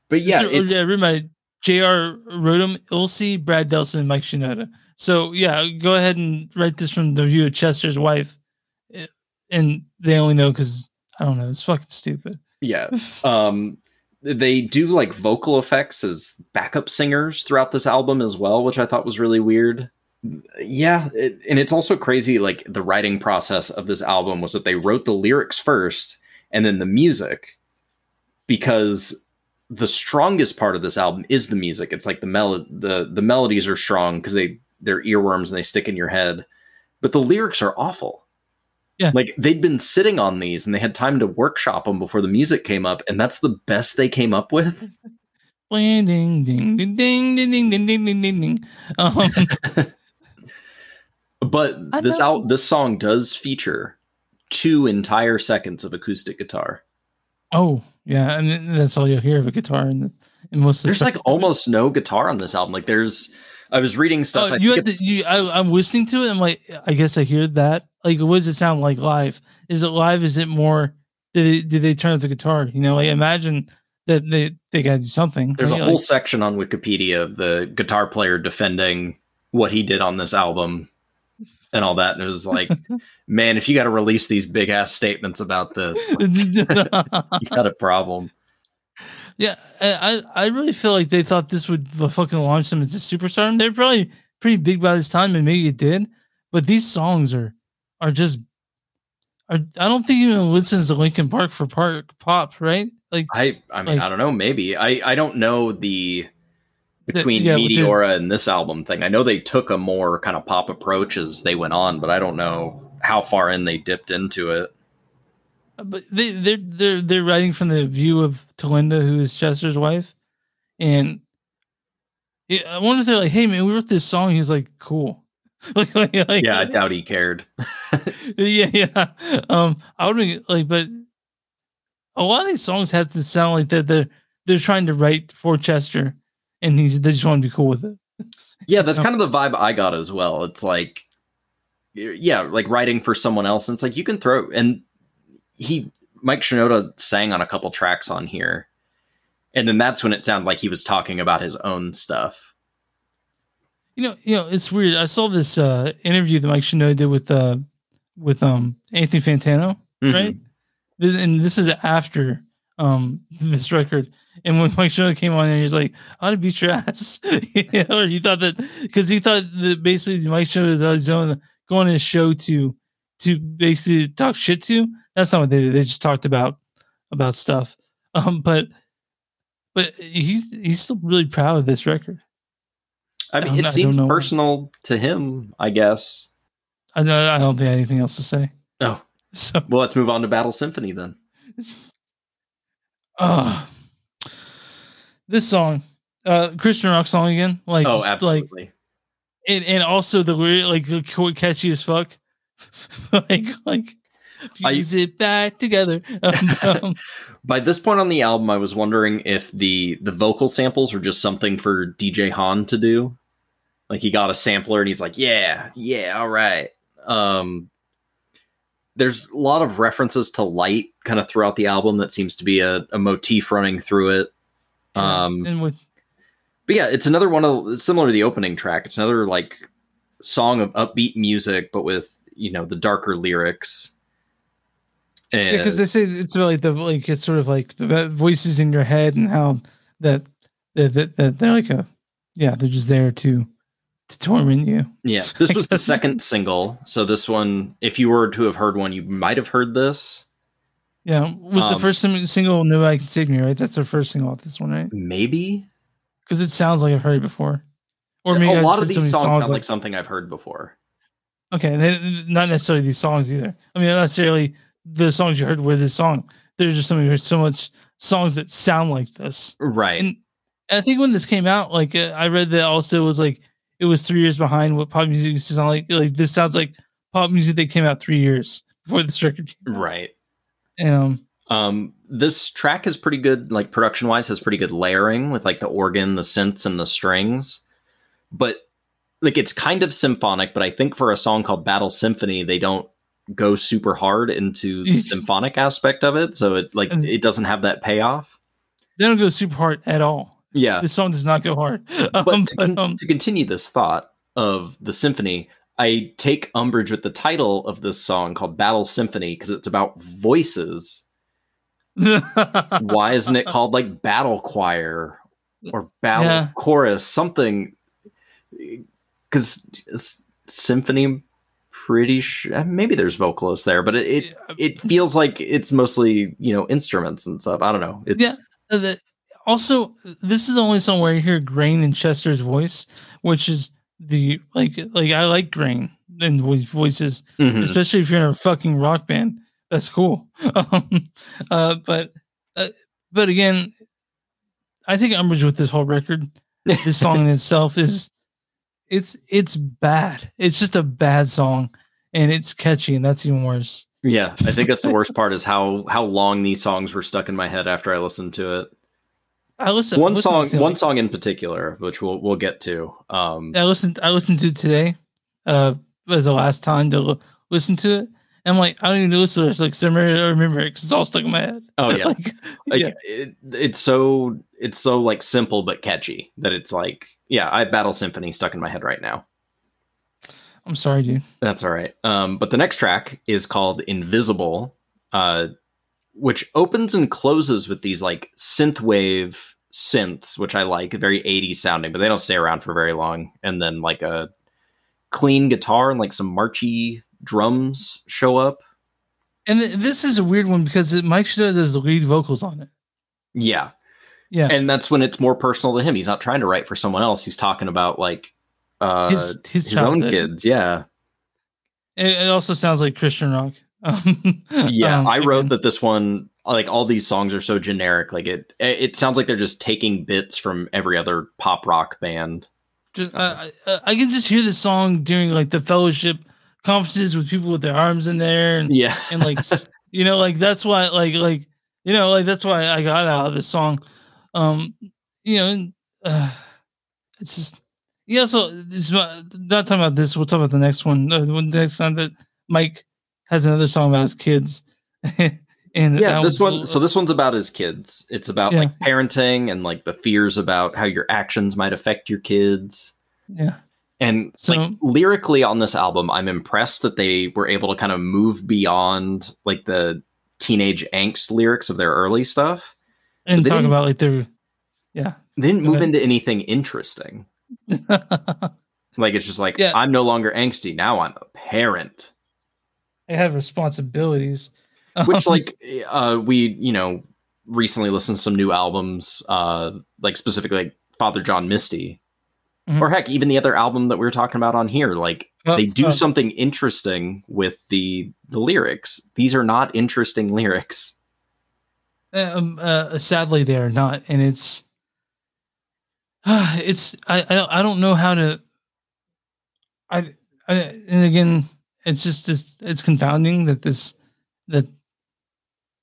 but yeah, yeah, it's, yeah, by J.R. Rotem, Ilsey, Brad Delson, and Mike Shinoda. So yeah, go ahead and write this from the view of Chester's wife, Eh, and they only know because I don't know. It's fucking stupid. yeah. Um, they do like vocal effects as backup singers throughout this album as well, which I thought was really weird. Yeah, it, and it's also crazy. Like the writing process of this album was that they wrote the lyrics first and then the music, because the strongest part of this album is the music. It's like the mel the the melodies are strong because they they're earworms and they stick in your head, but the lyrics are awful. Yeah. like they'd been sitting on these and they had time to workshop them before the music came up, and that's the best they came up with. Ding ding ding ding ding ding ding ding ding ding ding ding. Um, But this out this song does feature two entire seconds of acoustic guitar. oh yeah, and that's all you'll hear of a guitar in, the, in most. Of the There's like almost no guitar on this album. Like there's, I was reading stuff. Oh, you have to. You, I, I'm listening to it. I'm like, I guess I hear that. Like, what does it sound like live? Is it live? Is it more? Did they, did they turn up the guitar? You know, like imagine that they they got to do something. There's a whole Like, section on Wikipedia of the guitar player defending what he did on this album and all that. And it was like, man, if you got to release these big ass statements about this, like, you got a problem. Yeah, I I really feel like they thought this would fucking launch them into superstar. They're probably pretty big by this time, and maybe it did. But these songs are are just. Are, I don't think anyone listens to Linkin Park for park pop, right? Like I, I mean, Like- I don't know. Maybe I, I don't know the between yeah, Meteora and this album thing. I know they took a more kind of pop approach as they went on, but I don't know how far in they dipped into it. But they they're they're they're writing from the view of Talinda, who is Chester's wife, and I wonder if they're like, "Hey man, we wrote this song." He's like, "Cool." like, like, like- Yeah, I doubt he cared. yeah, yeah. Um, I would be like, but a lot of these songs have to sound like that. They're they're trying to write for Chester, and he's they just want to be cool with it. Yeah, that's kind of the vibe I got as well. It's like, yeah, like writing for someone else. And it's like you can throw and he Mike Shinoda sang on a couple tracks on here, and then that's when it sounded like he was talking about his own stuff. You know, you know, it's weird. I saw this uh interview that Mike Shinoda did with uh with um Anthony Fantano, Mhm. right? This, and this is after um this record. And when Mike Shinoda came on, and he's like, "I to beat your ass," you know, or he thought that because he thought that basically Mike Shinoda was going on his show to to basically talk shit to. That's not what they did. They just talked about about stuff. Um, but but he's he's still really proud of this record. I I mean, don't- it seems personal to him, I guess. I don't, I don't think have anything else to say. Oh, So, well, let's move on to Battle Symphony then. uh, this song, uh, Christian rock song again, like, oh, just, like, absolutely. and, and also the lyric, like, catchy as fuck, like, like, I- it back together. Um, um, By this point on the album, I was wondering if the the vocal samples were just something for DJ Hahn to do. Like he got a sampler and he's like, "Yeah, yeah, all right." Um, there's a lot of references to light kind of throughout the album that seems to be a, a motif running through it. Um, and with but yeah, it's another one of similar to the opening track. It's another like song of upbeat music, but with you know the darker lyrics. Because they say it's like the like it's sort of like the voices in your head and how that that, that, that they're like a yeah they're just there to to torment you. Yeah, this was the second single. So this one, if you were to have heard one, you might have heard this. Yeah, was the Um, first single "No I Can Save Me" right? That's their first single off this one, right? Maybe Because it sounds like I've heard it before. Or maybe a I've lot of these many songs, sound like- like something I've heard before. okay, not necessarily these songs either. I mean, not necessarily the songs you heard were this song. There's just so many so much songs that sound like this. Right. And I think when this came out, like uh, I read that also was like it was three years behind what pop music used to sound like. Like this sounds like pop music that came out three years before this record. Right. And, um, Um, this track is pretty good, like production wise, has pretty good layering with like the organ, the synths, and the strings. But like it's kind of symphonic, but I think for a song called Battle Symphony, they don't go super hard into the symphonic aspect of it. So it like And- it doesn't have that payoff. they don't go super hard at all. Yeah. This song does not go hard. but Um, to, but, um, to continue this thought of the symphony, I take umbrage with the title of this song called Battle Symphony because it's about voices. Why isn't it called like Battle Choir or Battle Yeah. Chorus? Something because symphony, pretty sure maybe there's vocalists there, but it, it it feels like it's mostly you know instruments and stuff. I don't know. It's Yeah. Uh, the- also, this is the only song where you hear Grain and Chester's voice, which is the like like I like Grain and voice voices, Mhm. especially if you're in a fucking rock band. That's cool. Um, uh, but uh, but again, I take umbrage with this whole record. This song in itself is it's it's bad. It's just a bad song, and it's catchy, and that's even worse. Yeah, I think that's the worst part is how how long these songs were stuck in my head after I listened to it. I listen One listen song, one like- song in particular, which we'll we'll get to. Um, I listened. I listened to it today. Uh, as the last time to l- listen to it. And I'm like, I don't even know to this. Like, 'cause I remember, I remember it because it's all stuck in my head. oh yeah, like, like yeah. it, it's so it's so like simple but catchy that it's like yeah, I have Battle Symphony stuck in my head right now. I'm sorry, dude. That's all right. Um, but the next track is called Invisible, uh, which opens and closes with these like synthwave synths, which I like, very 80s sounding, but they don't stay around for very long. And then like a clean guitar and like some marchy drums show up. And th- this is a weird one because it, Mike Shinoda does the lead vocals on it. Yeah. Yeah, And that's when it's more personal to him. He's not trying to write for someone else. He's talking about like uh, his his, his, own kids. Yeah. It, it also sounds like Christian rock. Um, Yeah. um, I wrote again. that this one, like all these songs are so generic. Like it, it sounds like they're just taking bits from every other pop rock band. Just, I, I, I can just hear the song during like the fellowship conferences with people with their arms in there and Yeah. and like you know like that's why like like you know like that's why I got out of this song. Um, you know, uh, it's just yeah. So it's not, not talking about this. We'll talk about the next one. Uh, the next time that Mike has another song about his kids. and yeah this one so this one's about his kids it's about Yeah. like parenting and like the fears about how your actions might affect your kids yeah. and So- like lyrically on this album i'm impressed that they were able to kind of move beyond like the teenage angst lyrics of their early stuff And they talk about like their yeah. they didn't Go move ahead. into anything interesting like it's just like Yeah. i'm no longer angsty now i'm a parent I have responsibilities. which Um, like uh we you know recently listened to some new albums uh like specifically like father john misty Mhm. or heck even the other album that we were talking about on here like uh, they do uh, something interesting with the the lyrics these are not interesting lyrics um, uh, sadly they're not and it's it's I, I i don't know how to I, I and again it's just it's, it's confounding that this that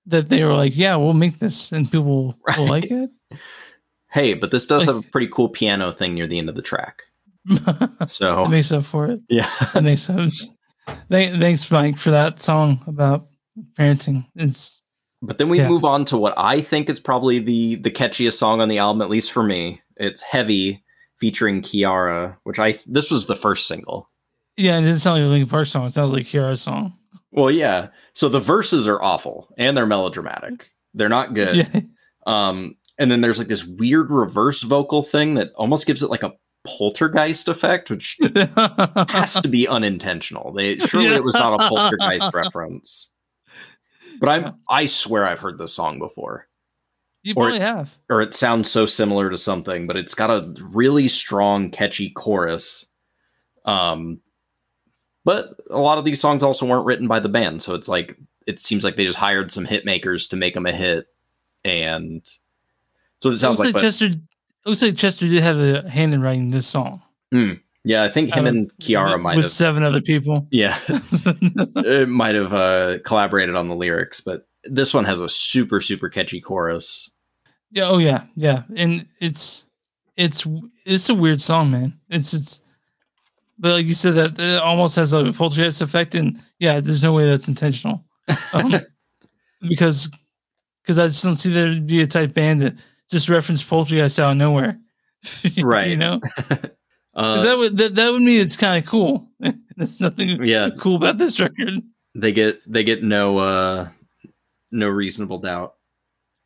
that they were like yeah we'll make this and people will like it. Hey but this does Like- have a pretty cool piano thing near the end of the track. It so makes up for it. Yeah. Makes sense thanks mike for that song about parenting. It's But then we Yeah. move on to what I think is probably the the catchiest song on the album, at least for me. It's "Heavy" featuring Kiiara, which I this was the first single. yeah it doesn't sound like a Linkin Park song it sounds like Kiiara's song Well, yeah. So the verses are awful and they're melodramatic. They're not good. yeah Um, and then there's like this weird reverse vocal thing that almost gives it like a poltergeist effect, which has to be unintentional. They surely Yeah. it was not a poltergeist reference. But I'm I swear I've heard this song before. you or- probably have or it sounds so similar to something, but it's got a really strong, catchy chorus. Um, but a lot of these songs also weren't written by the band, so it's like it seems like they just hired some hit makers to make them a hit, and so it sounds looks like. like but- Chester. Looks like Chester did have a hand in writing this song. Yeah, I think him Uh, and Kiiara might with have. seven other people. Yeah, it might have uh, collaborated on the lyrics, but this one has a super super catchy chorus. yeah. Oh yeah. Yeah. And it's it's it's a weird song, man. It's it's. But like you said, that it almost has a poltergeist effect, and yeah, there's no way that's intentional. Um, because because I just don't see there to be a type band that just reference poltergeist out of nowhere. Right? you know, Uh, that would that, that would mean it's kind of cool. There's nothing yeah, cool about this record. they get they get no uh no reasonable doubt.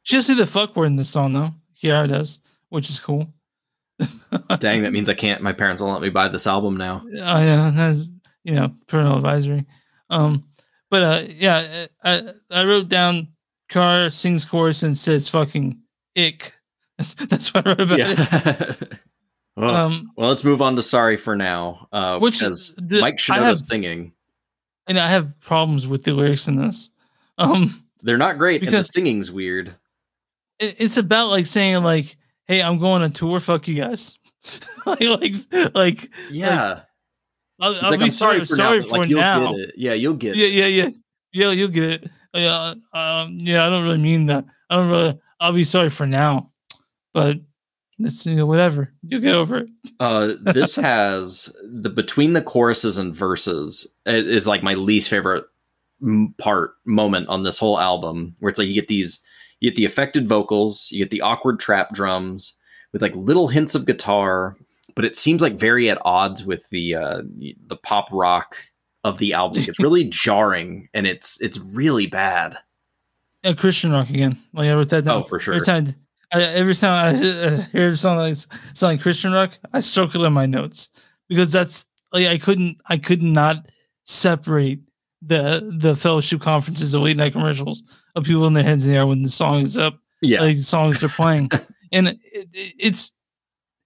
She does say the fuck word in this song though. Kiiara does, which is cool. Dang, that means I can't. My parents won't let me buy this album now. I uh, that's, you know, parental advisory. Um, but uh, yeah, I I wrote down car sings chorus and says fucking ick. That's, that's what I wrote about it. Well, Um, well, let's move on to "Sorry for Now," uh, Which- is the- Mike Shinoda's have- singing. and I have problems with the lyrics in this. Um, They're not great, and the singing's weird. it, it's about like saying like, "Hey, I'm going on tour. Fuck you guys." like, like, like, Yeah, I'll, I'll like, be I'm sorry, for now. sorry but, for like, you'll now. get it. Yeah, you'll get yeah, yeah, yeah, yeah. You'll get it. Yeah, um, yeah. I don't really mean that. I don't really. I'll be sorry for now, but it's you know whatever. You'll get over it. Uh, this has the between the choruses and verses is like my least favorite m- part moment on this whole album, where it's like you get these, you get the affected vocals, you get the awkward trap drums with like little hints of guitar, but it seems like very at odds with the uh, the pop rock of the album. It's really jarring, and it's it's really bad. Uh, Christian rock again. Like I wrote that down. Oh, for sure. Every time, I, every time I uh, hear something like like Christian rock, I circle in my notes because that's like I couldn't. I could not separate the the fellowship conferences of late night commercials of people in their heads in the air when the song is up. Yeah, like the songs they're playing, and it, it, it's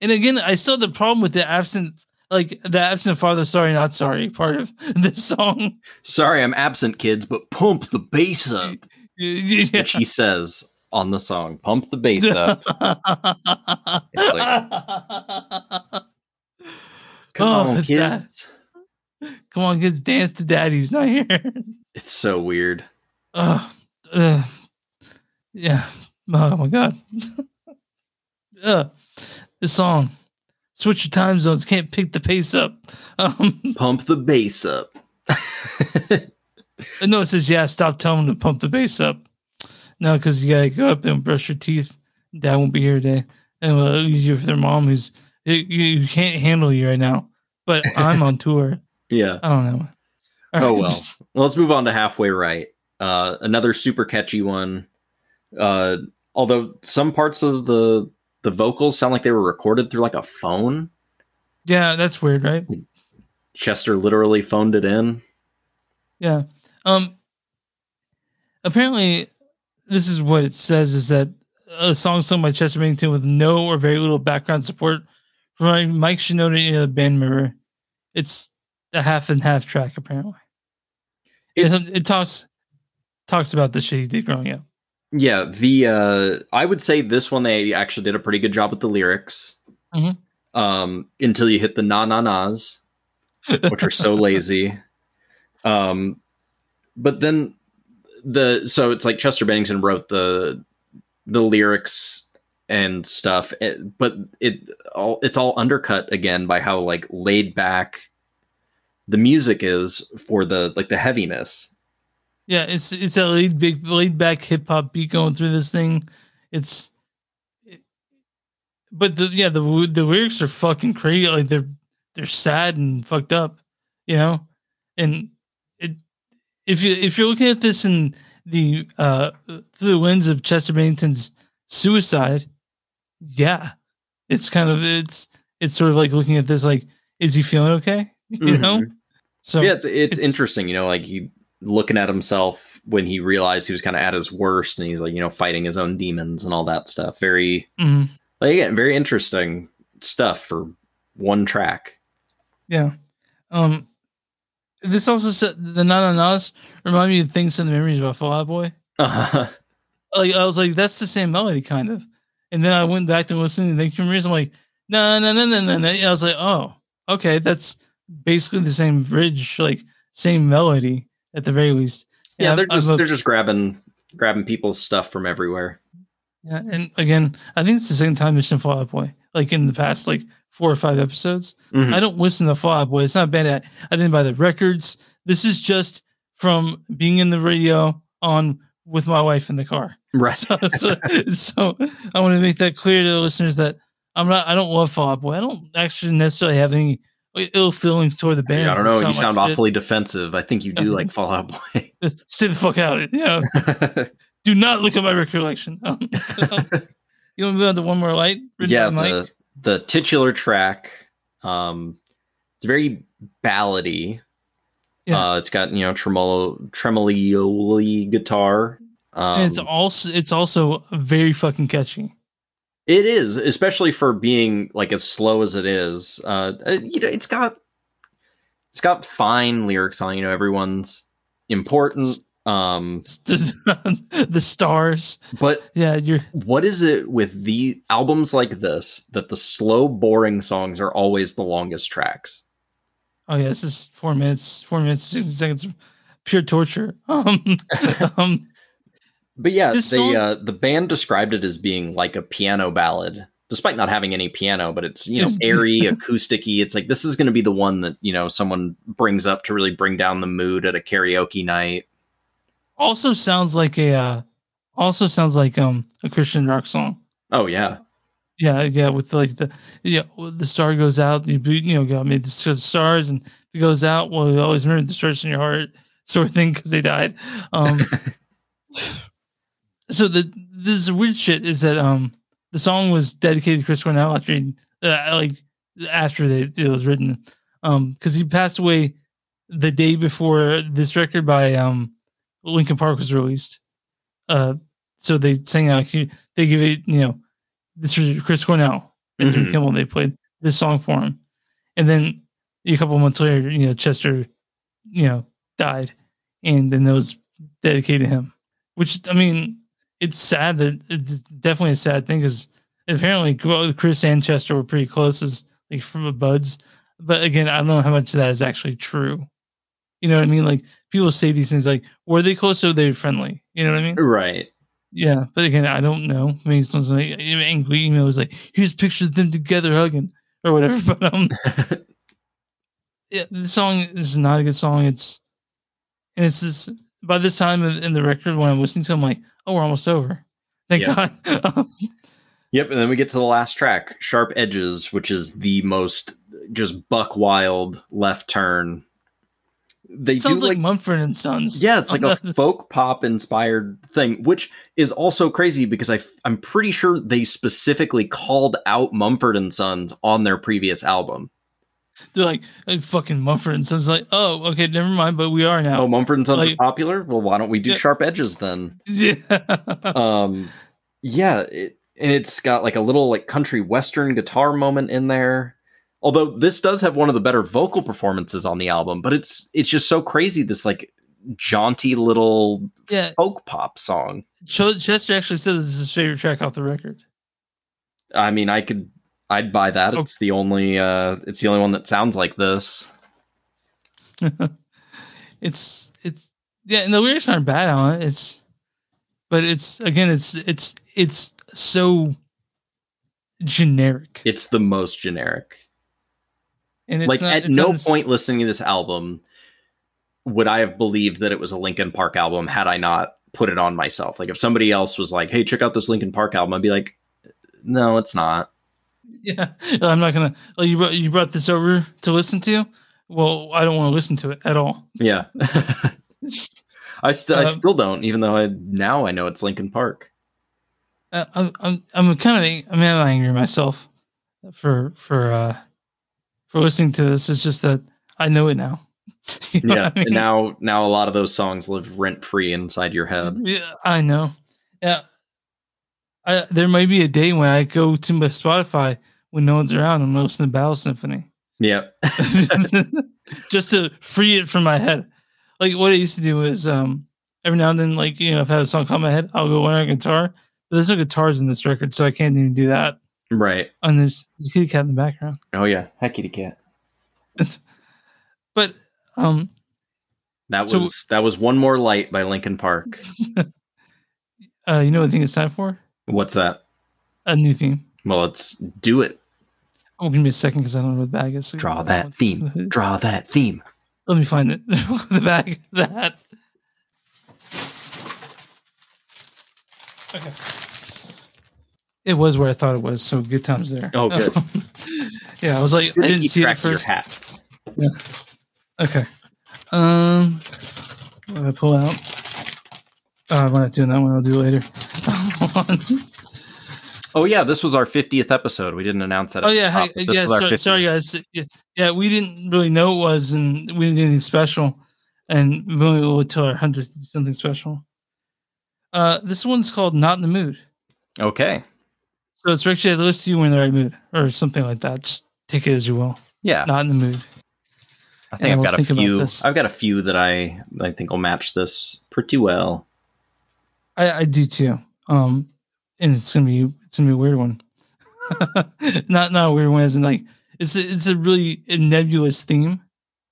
and again I still have the problem with the absent like the absent father sorry not sorry part of this song. sorry, I'm absent, kids, but pump the bass up, Yeah. which he says on the song. Pump the bass up. Come Oh, on, kids. Come on, kids, dance to daddy's not here. It's so weird. Oh, uh, yeah. Oh my god. uh, the song. Switch your time zones. Can't pick the pace up. Um, Pump the bass up. no, it says yeah. Stop telling them to pump the bass up. No, because you gotta go up and brush your teeth. Dad won't be here today, and uh, you with their mom who's you, you can't handle you right now. But I'm on tour. yeah. I don't know. All Oh well. well. Let's move on to halfway right. Uh, another super catchy one. Uh, although some parts of the the vocals sound like they were recorded through like a phone. Yeah, that's weird, right? Chester literally phoned it in. Yeah. Um. Apparently, this is what it says: is that a song sung by Chester Bennington with no or very little background support from Mike Shinoda and a band member. It's a half and half track. Apparently, It's, it, it talks talks about the shit he did growing up. yeah, the uh, I would say this one they actually did a pretty good job with the lyrics. Mhm. Um, until you hit the na na nas. which are so lazy. Um, but then the so it's like Chester Bennington wrote the the lyrics and stuff, eh, but it all it's all undercut again by how like laid back the music is for the like the heaviness. Yeah, it's it's a laid big laid back hip hop beat going through this thing. It's, but the yeah the the lyrics are fucking crazy. Like they're they're sad and fucked up, you know. And it if you if you're looking at this in the uh through the lens of Chester Bennington's suicide, yeah, it's kind of it's it's sort of like looking at this like is he feeling okay? You know. Mhm. So yeah, it's, it's it's- interesting, you know, like he looking at himself when he realized he was kind of at his worst, and he's like, you know, fighting his own demons and all that stuff. Very mhm. like again, very interesting stuff for one track. Yeah. Um this also said the na na nas remind me of things and the memories about Fall Out Boy. Uh-huh. Like I was like, that's the same melody kind of. And then I went back to listen to Thank You Memories. I'm like, no, no, no, no, no, no. I was like, oh, okay, that's basically the same bridge, like same melody at the very least. And Yeah, they're just a- they're just grabbing grabbing people's stuff from everywhere. yeah, and again, I think it's the second time mentioned Fall Out Boy, like in the past like four or five episodes. Mhm. I don't listen to Fall Out Boy. It's not bad. At, I didn't buy the records. This is just from being in the radio on with my wife in the car. Right. So, so, so I want to make that clear to the listeners that I'm not. I don't love Fall Out Boy. I don't actually necessarily have any ill feelings toward the band. I don't know. You like sound shit. awfully defensive. I think you do like Fall Out Boy. Stay the fuck out. You know, do not look at my recollection. Um, you want to move on to one more light? yeah, the? The titular track. Um, it's very ballady. Yeah. Uh, it's got you know tremolo tremolioli guitar. Um, and it's also it's also very fucking catchy. It is, especially for being like as slow as it is. Uh, uh, you know, it's got it's got fine lyrics on. You know, everyone's important. Um, the, stars. but Yeah, you're what is it with the albums like this that the slow, boring songs are always the longest tracks? oh yeah, this is four minutes, four minutes, sixty seconds pure torture. Um, um But yeah, the song- uh, the band described it as being like a piano ballad, despite not having any piano. But it's you know airy, acousticy. It's like this is going to be the one that you know someone brings up to really bring down the mood at a karaoke night. Also sounds like a uh also sounds like um a Christian rock song. Oh yeah, Yeah, yeah, with like the yeah, the star goes out, you you know, God made the stars, and if it goes out, well, you always remember the stars in your heart, sort of thing, because they died. Um, so the this weird shit is that um the song was dedicated to Chris Cornell after he, uh, like after they, it was written, um, because he passed away the day before this record by um Linkin Park was released. Uh, so they sang out, they give it, you know, this was Chris Cornell and Jim Mhm. Kimmel. They played this song for him, and then a couple months later, you know, Chester, you know, died, and then it was dedicated to him. Which I mean, it's sad that it's definitely a sad thing because apparently Chris and Chester were pretty close as like from the buds. But again, I don't know how much of that is actually true. You know what I mean? Like people say these things like, were they close or were they friendly? You know what I mean? right. Yeah, but again, I don't know. I mean, someone's like angry email was like, "Here's pictures of them together hugging" or whatever. But um, yeah, the song is not a good song. It's and it's just by this time in in the record when I'm listening to, it, I'm like, "Oh, we're almost over." Thank Yeah. God. Yep, and then we get to the last track, Sharp Edges, which is the most just buck wild left turn. They Sounds do like, like, Mumford and Sons. yeah, it's like a folk pop inspired thing, which is also crazy because I I'm pretty sure they specifically called out Mumford and Sons on their previous album. They're like, hey, "Fucking Mumford and Sons." Like, oh, okay, never mind. But we are now. Oh, Mumford and Sons Like- are popular. Well, why don't we do Yeah. Sharp Edges then? yeah. um yeah it, and it's got like a little like country western guitar moment in there although this does have one of the better vocal performances on the album but it's it's just so crazy this like jaunty little yeah. folk pop song Ch- Chester actually said this is his favorite track off the record. i mean i could i'd buy that Oh. it's the only uh it's the only one that sounds like this it's it's yeah, and the lyrics aren't bad on it. It's but it's again, it's it's it's so generic. it's the most generic And it's like not- at no point listening to this album would I have believed that it was a Linkin Park album had I not put it on myself. Like if somebody else was like, "Hey, check out this Linkin Park album," I'd be like, "No, it's not." Yeah, I'm not gonna. Oh, you brought you brought this over to listen to. Well, I don't want to listen to it at all. Yeah, I still I Um, still don't, even though I now I know it's Linkin Park. Uh, I'm I'm I'm kind of I'm angry myself for for uh for listening to this. It's just that I know it now. You know Yeah, I mean? and now now a lot of those songs live rent free inside your head. Yeah, I know. Yeah. I, there may be a day when I go to my Spotify when no one's around and listen to Battle Symphony Yeah, just to free it from my head. Like what I used to do is um every now and then, like you know, if I have a song come in my head, I'll go learn a guitar. But there's no guitars in this record, so I can't even do that. Right. And there's the kitty cat in the background. Oh yeah, hi kitty cat. But um That So- was that was one more light by Linkin Park. uh you know what I think it's time for? What's that? A new theme. Well, let's do it. Oh, give me a second because I don't know what the bag is. So Draw that theme. Draw that theme. Let me find it. the bag. That. Okay. It was where I thought it was, so good times there. Oh, good. yeah, I was like, I didn't see it of your first. hats. Okay. Um, I pull out? Uh, I'm not doing that one. I'll do it later. Oh yeah, this was our 50th episode. We didn't announce that. oh yeah, hey, yeah. Sorry, 50th. sorry, guys. Yeah, yeah, we didn't really know it was, and we didn't do anything special, and we will tell our hundredth something special. Uh, this one's called "Not in the Mood," Okay. So it's actually to list you when in the right mood, or something like that. Just take it as you will. Yeah, Not in the mood. I think and I've we'll got a think few. I've got a few that I I think will match this pretty well. I, I do too. Um, and it's gonna be it's gonna be a weird one. not not a weird one, in like it's a, it's a really nebulous theme,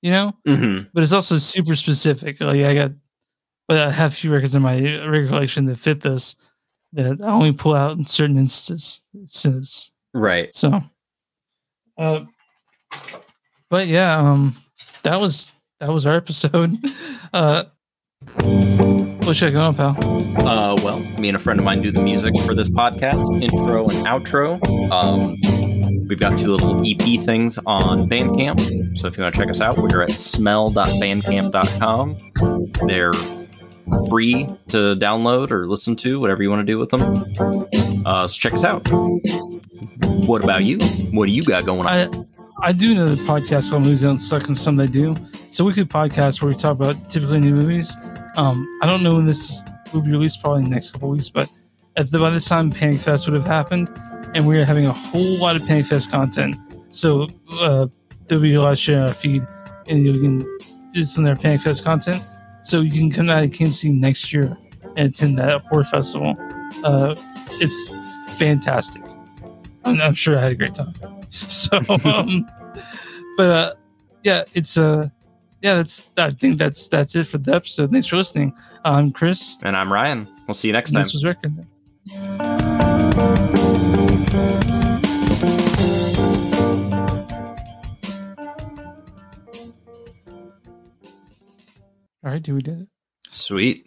you know. hmm but it's also super specific. Like I got, but I have a few records in my record collection that fit this that I only pull out in certain instances. Right. So, uh, but yeah, um, that was that was our episode. Uh, what should I go on, pal? Uh, well, me and a friend of mine do the music for this podcast, intro and outro. Um, we've got two little EP things on Bandcamp. So if you want to check us out, we're at smell.bandcamp.com. They're free to download or listen to, whatever you want to do with them. Uh, so check us out. What about you? What do you got going on? I I do know the podcast on Movies Don't Suck and Some They Do. It's a weekly podcast where we talk about typically new movies. Um, I don't know when this will be released, probably in the next couple weeks, but at the, by this time, Panic Fest would have happened, and we are having a whole lot of Panic Fest content. So uh, there'll be a lot of shit on our feed, and you can some of their Panic Fest content. So you can come out to Kansas City next year and attend that horror festival. Uh, it's fantastic. I'm, I'm sure I had a great time. So, um, but uh, yeah, it's uh, yeah, that's I think that's that's it for the episode. Thanks for listening. I'm Chris. And I'm Ryan. We'll see you next time. This was record. All right, do we did it? Sweet.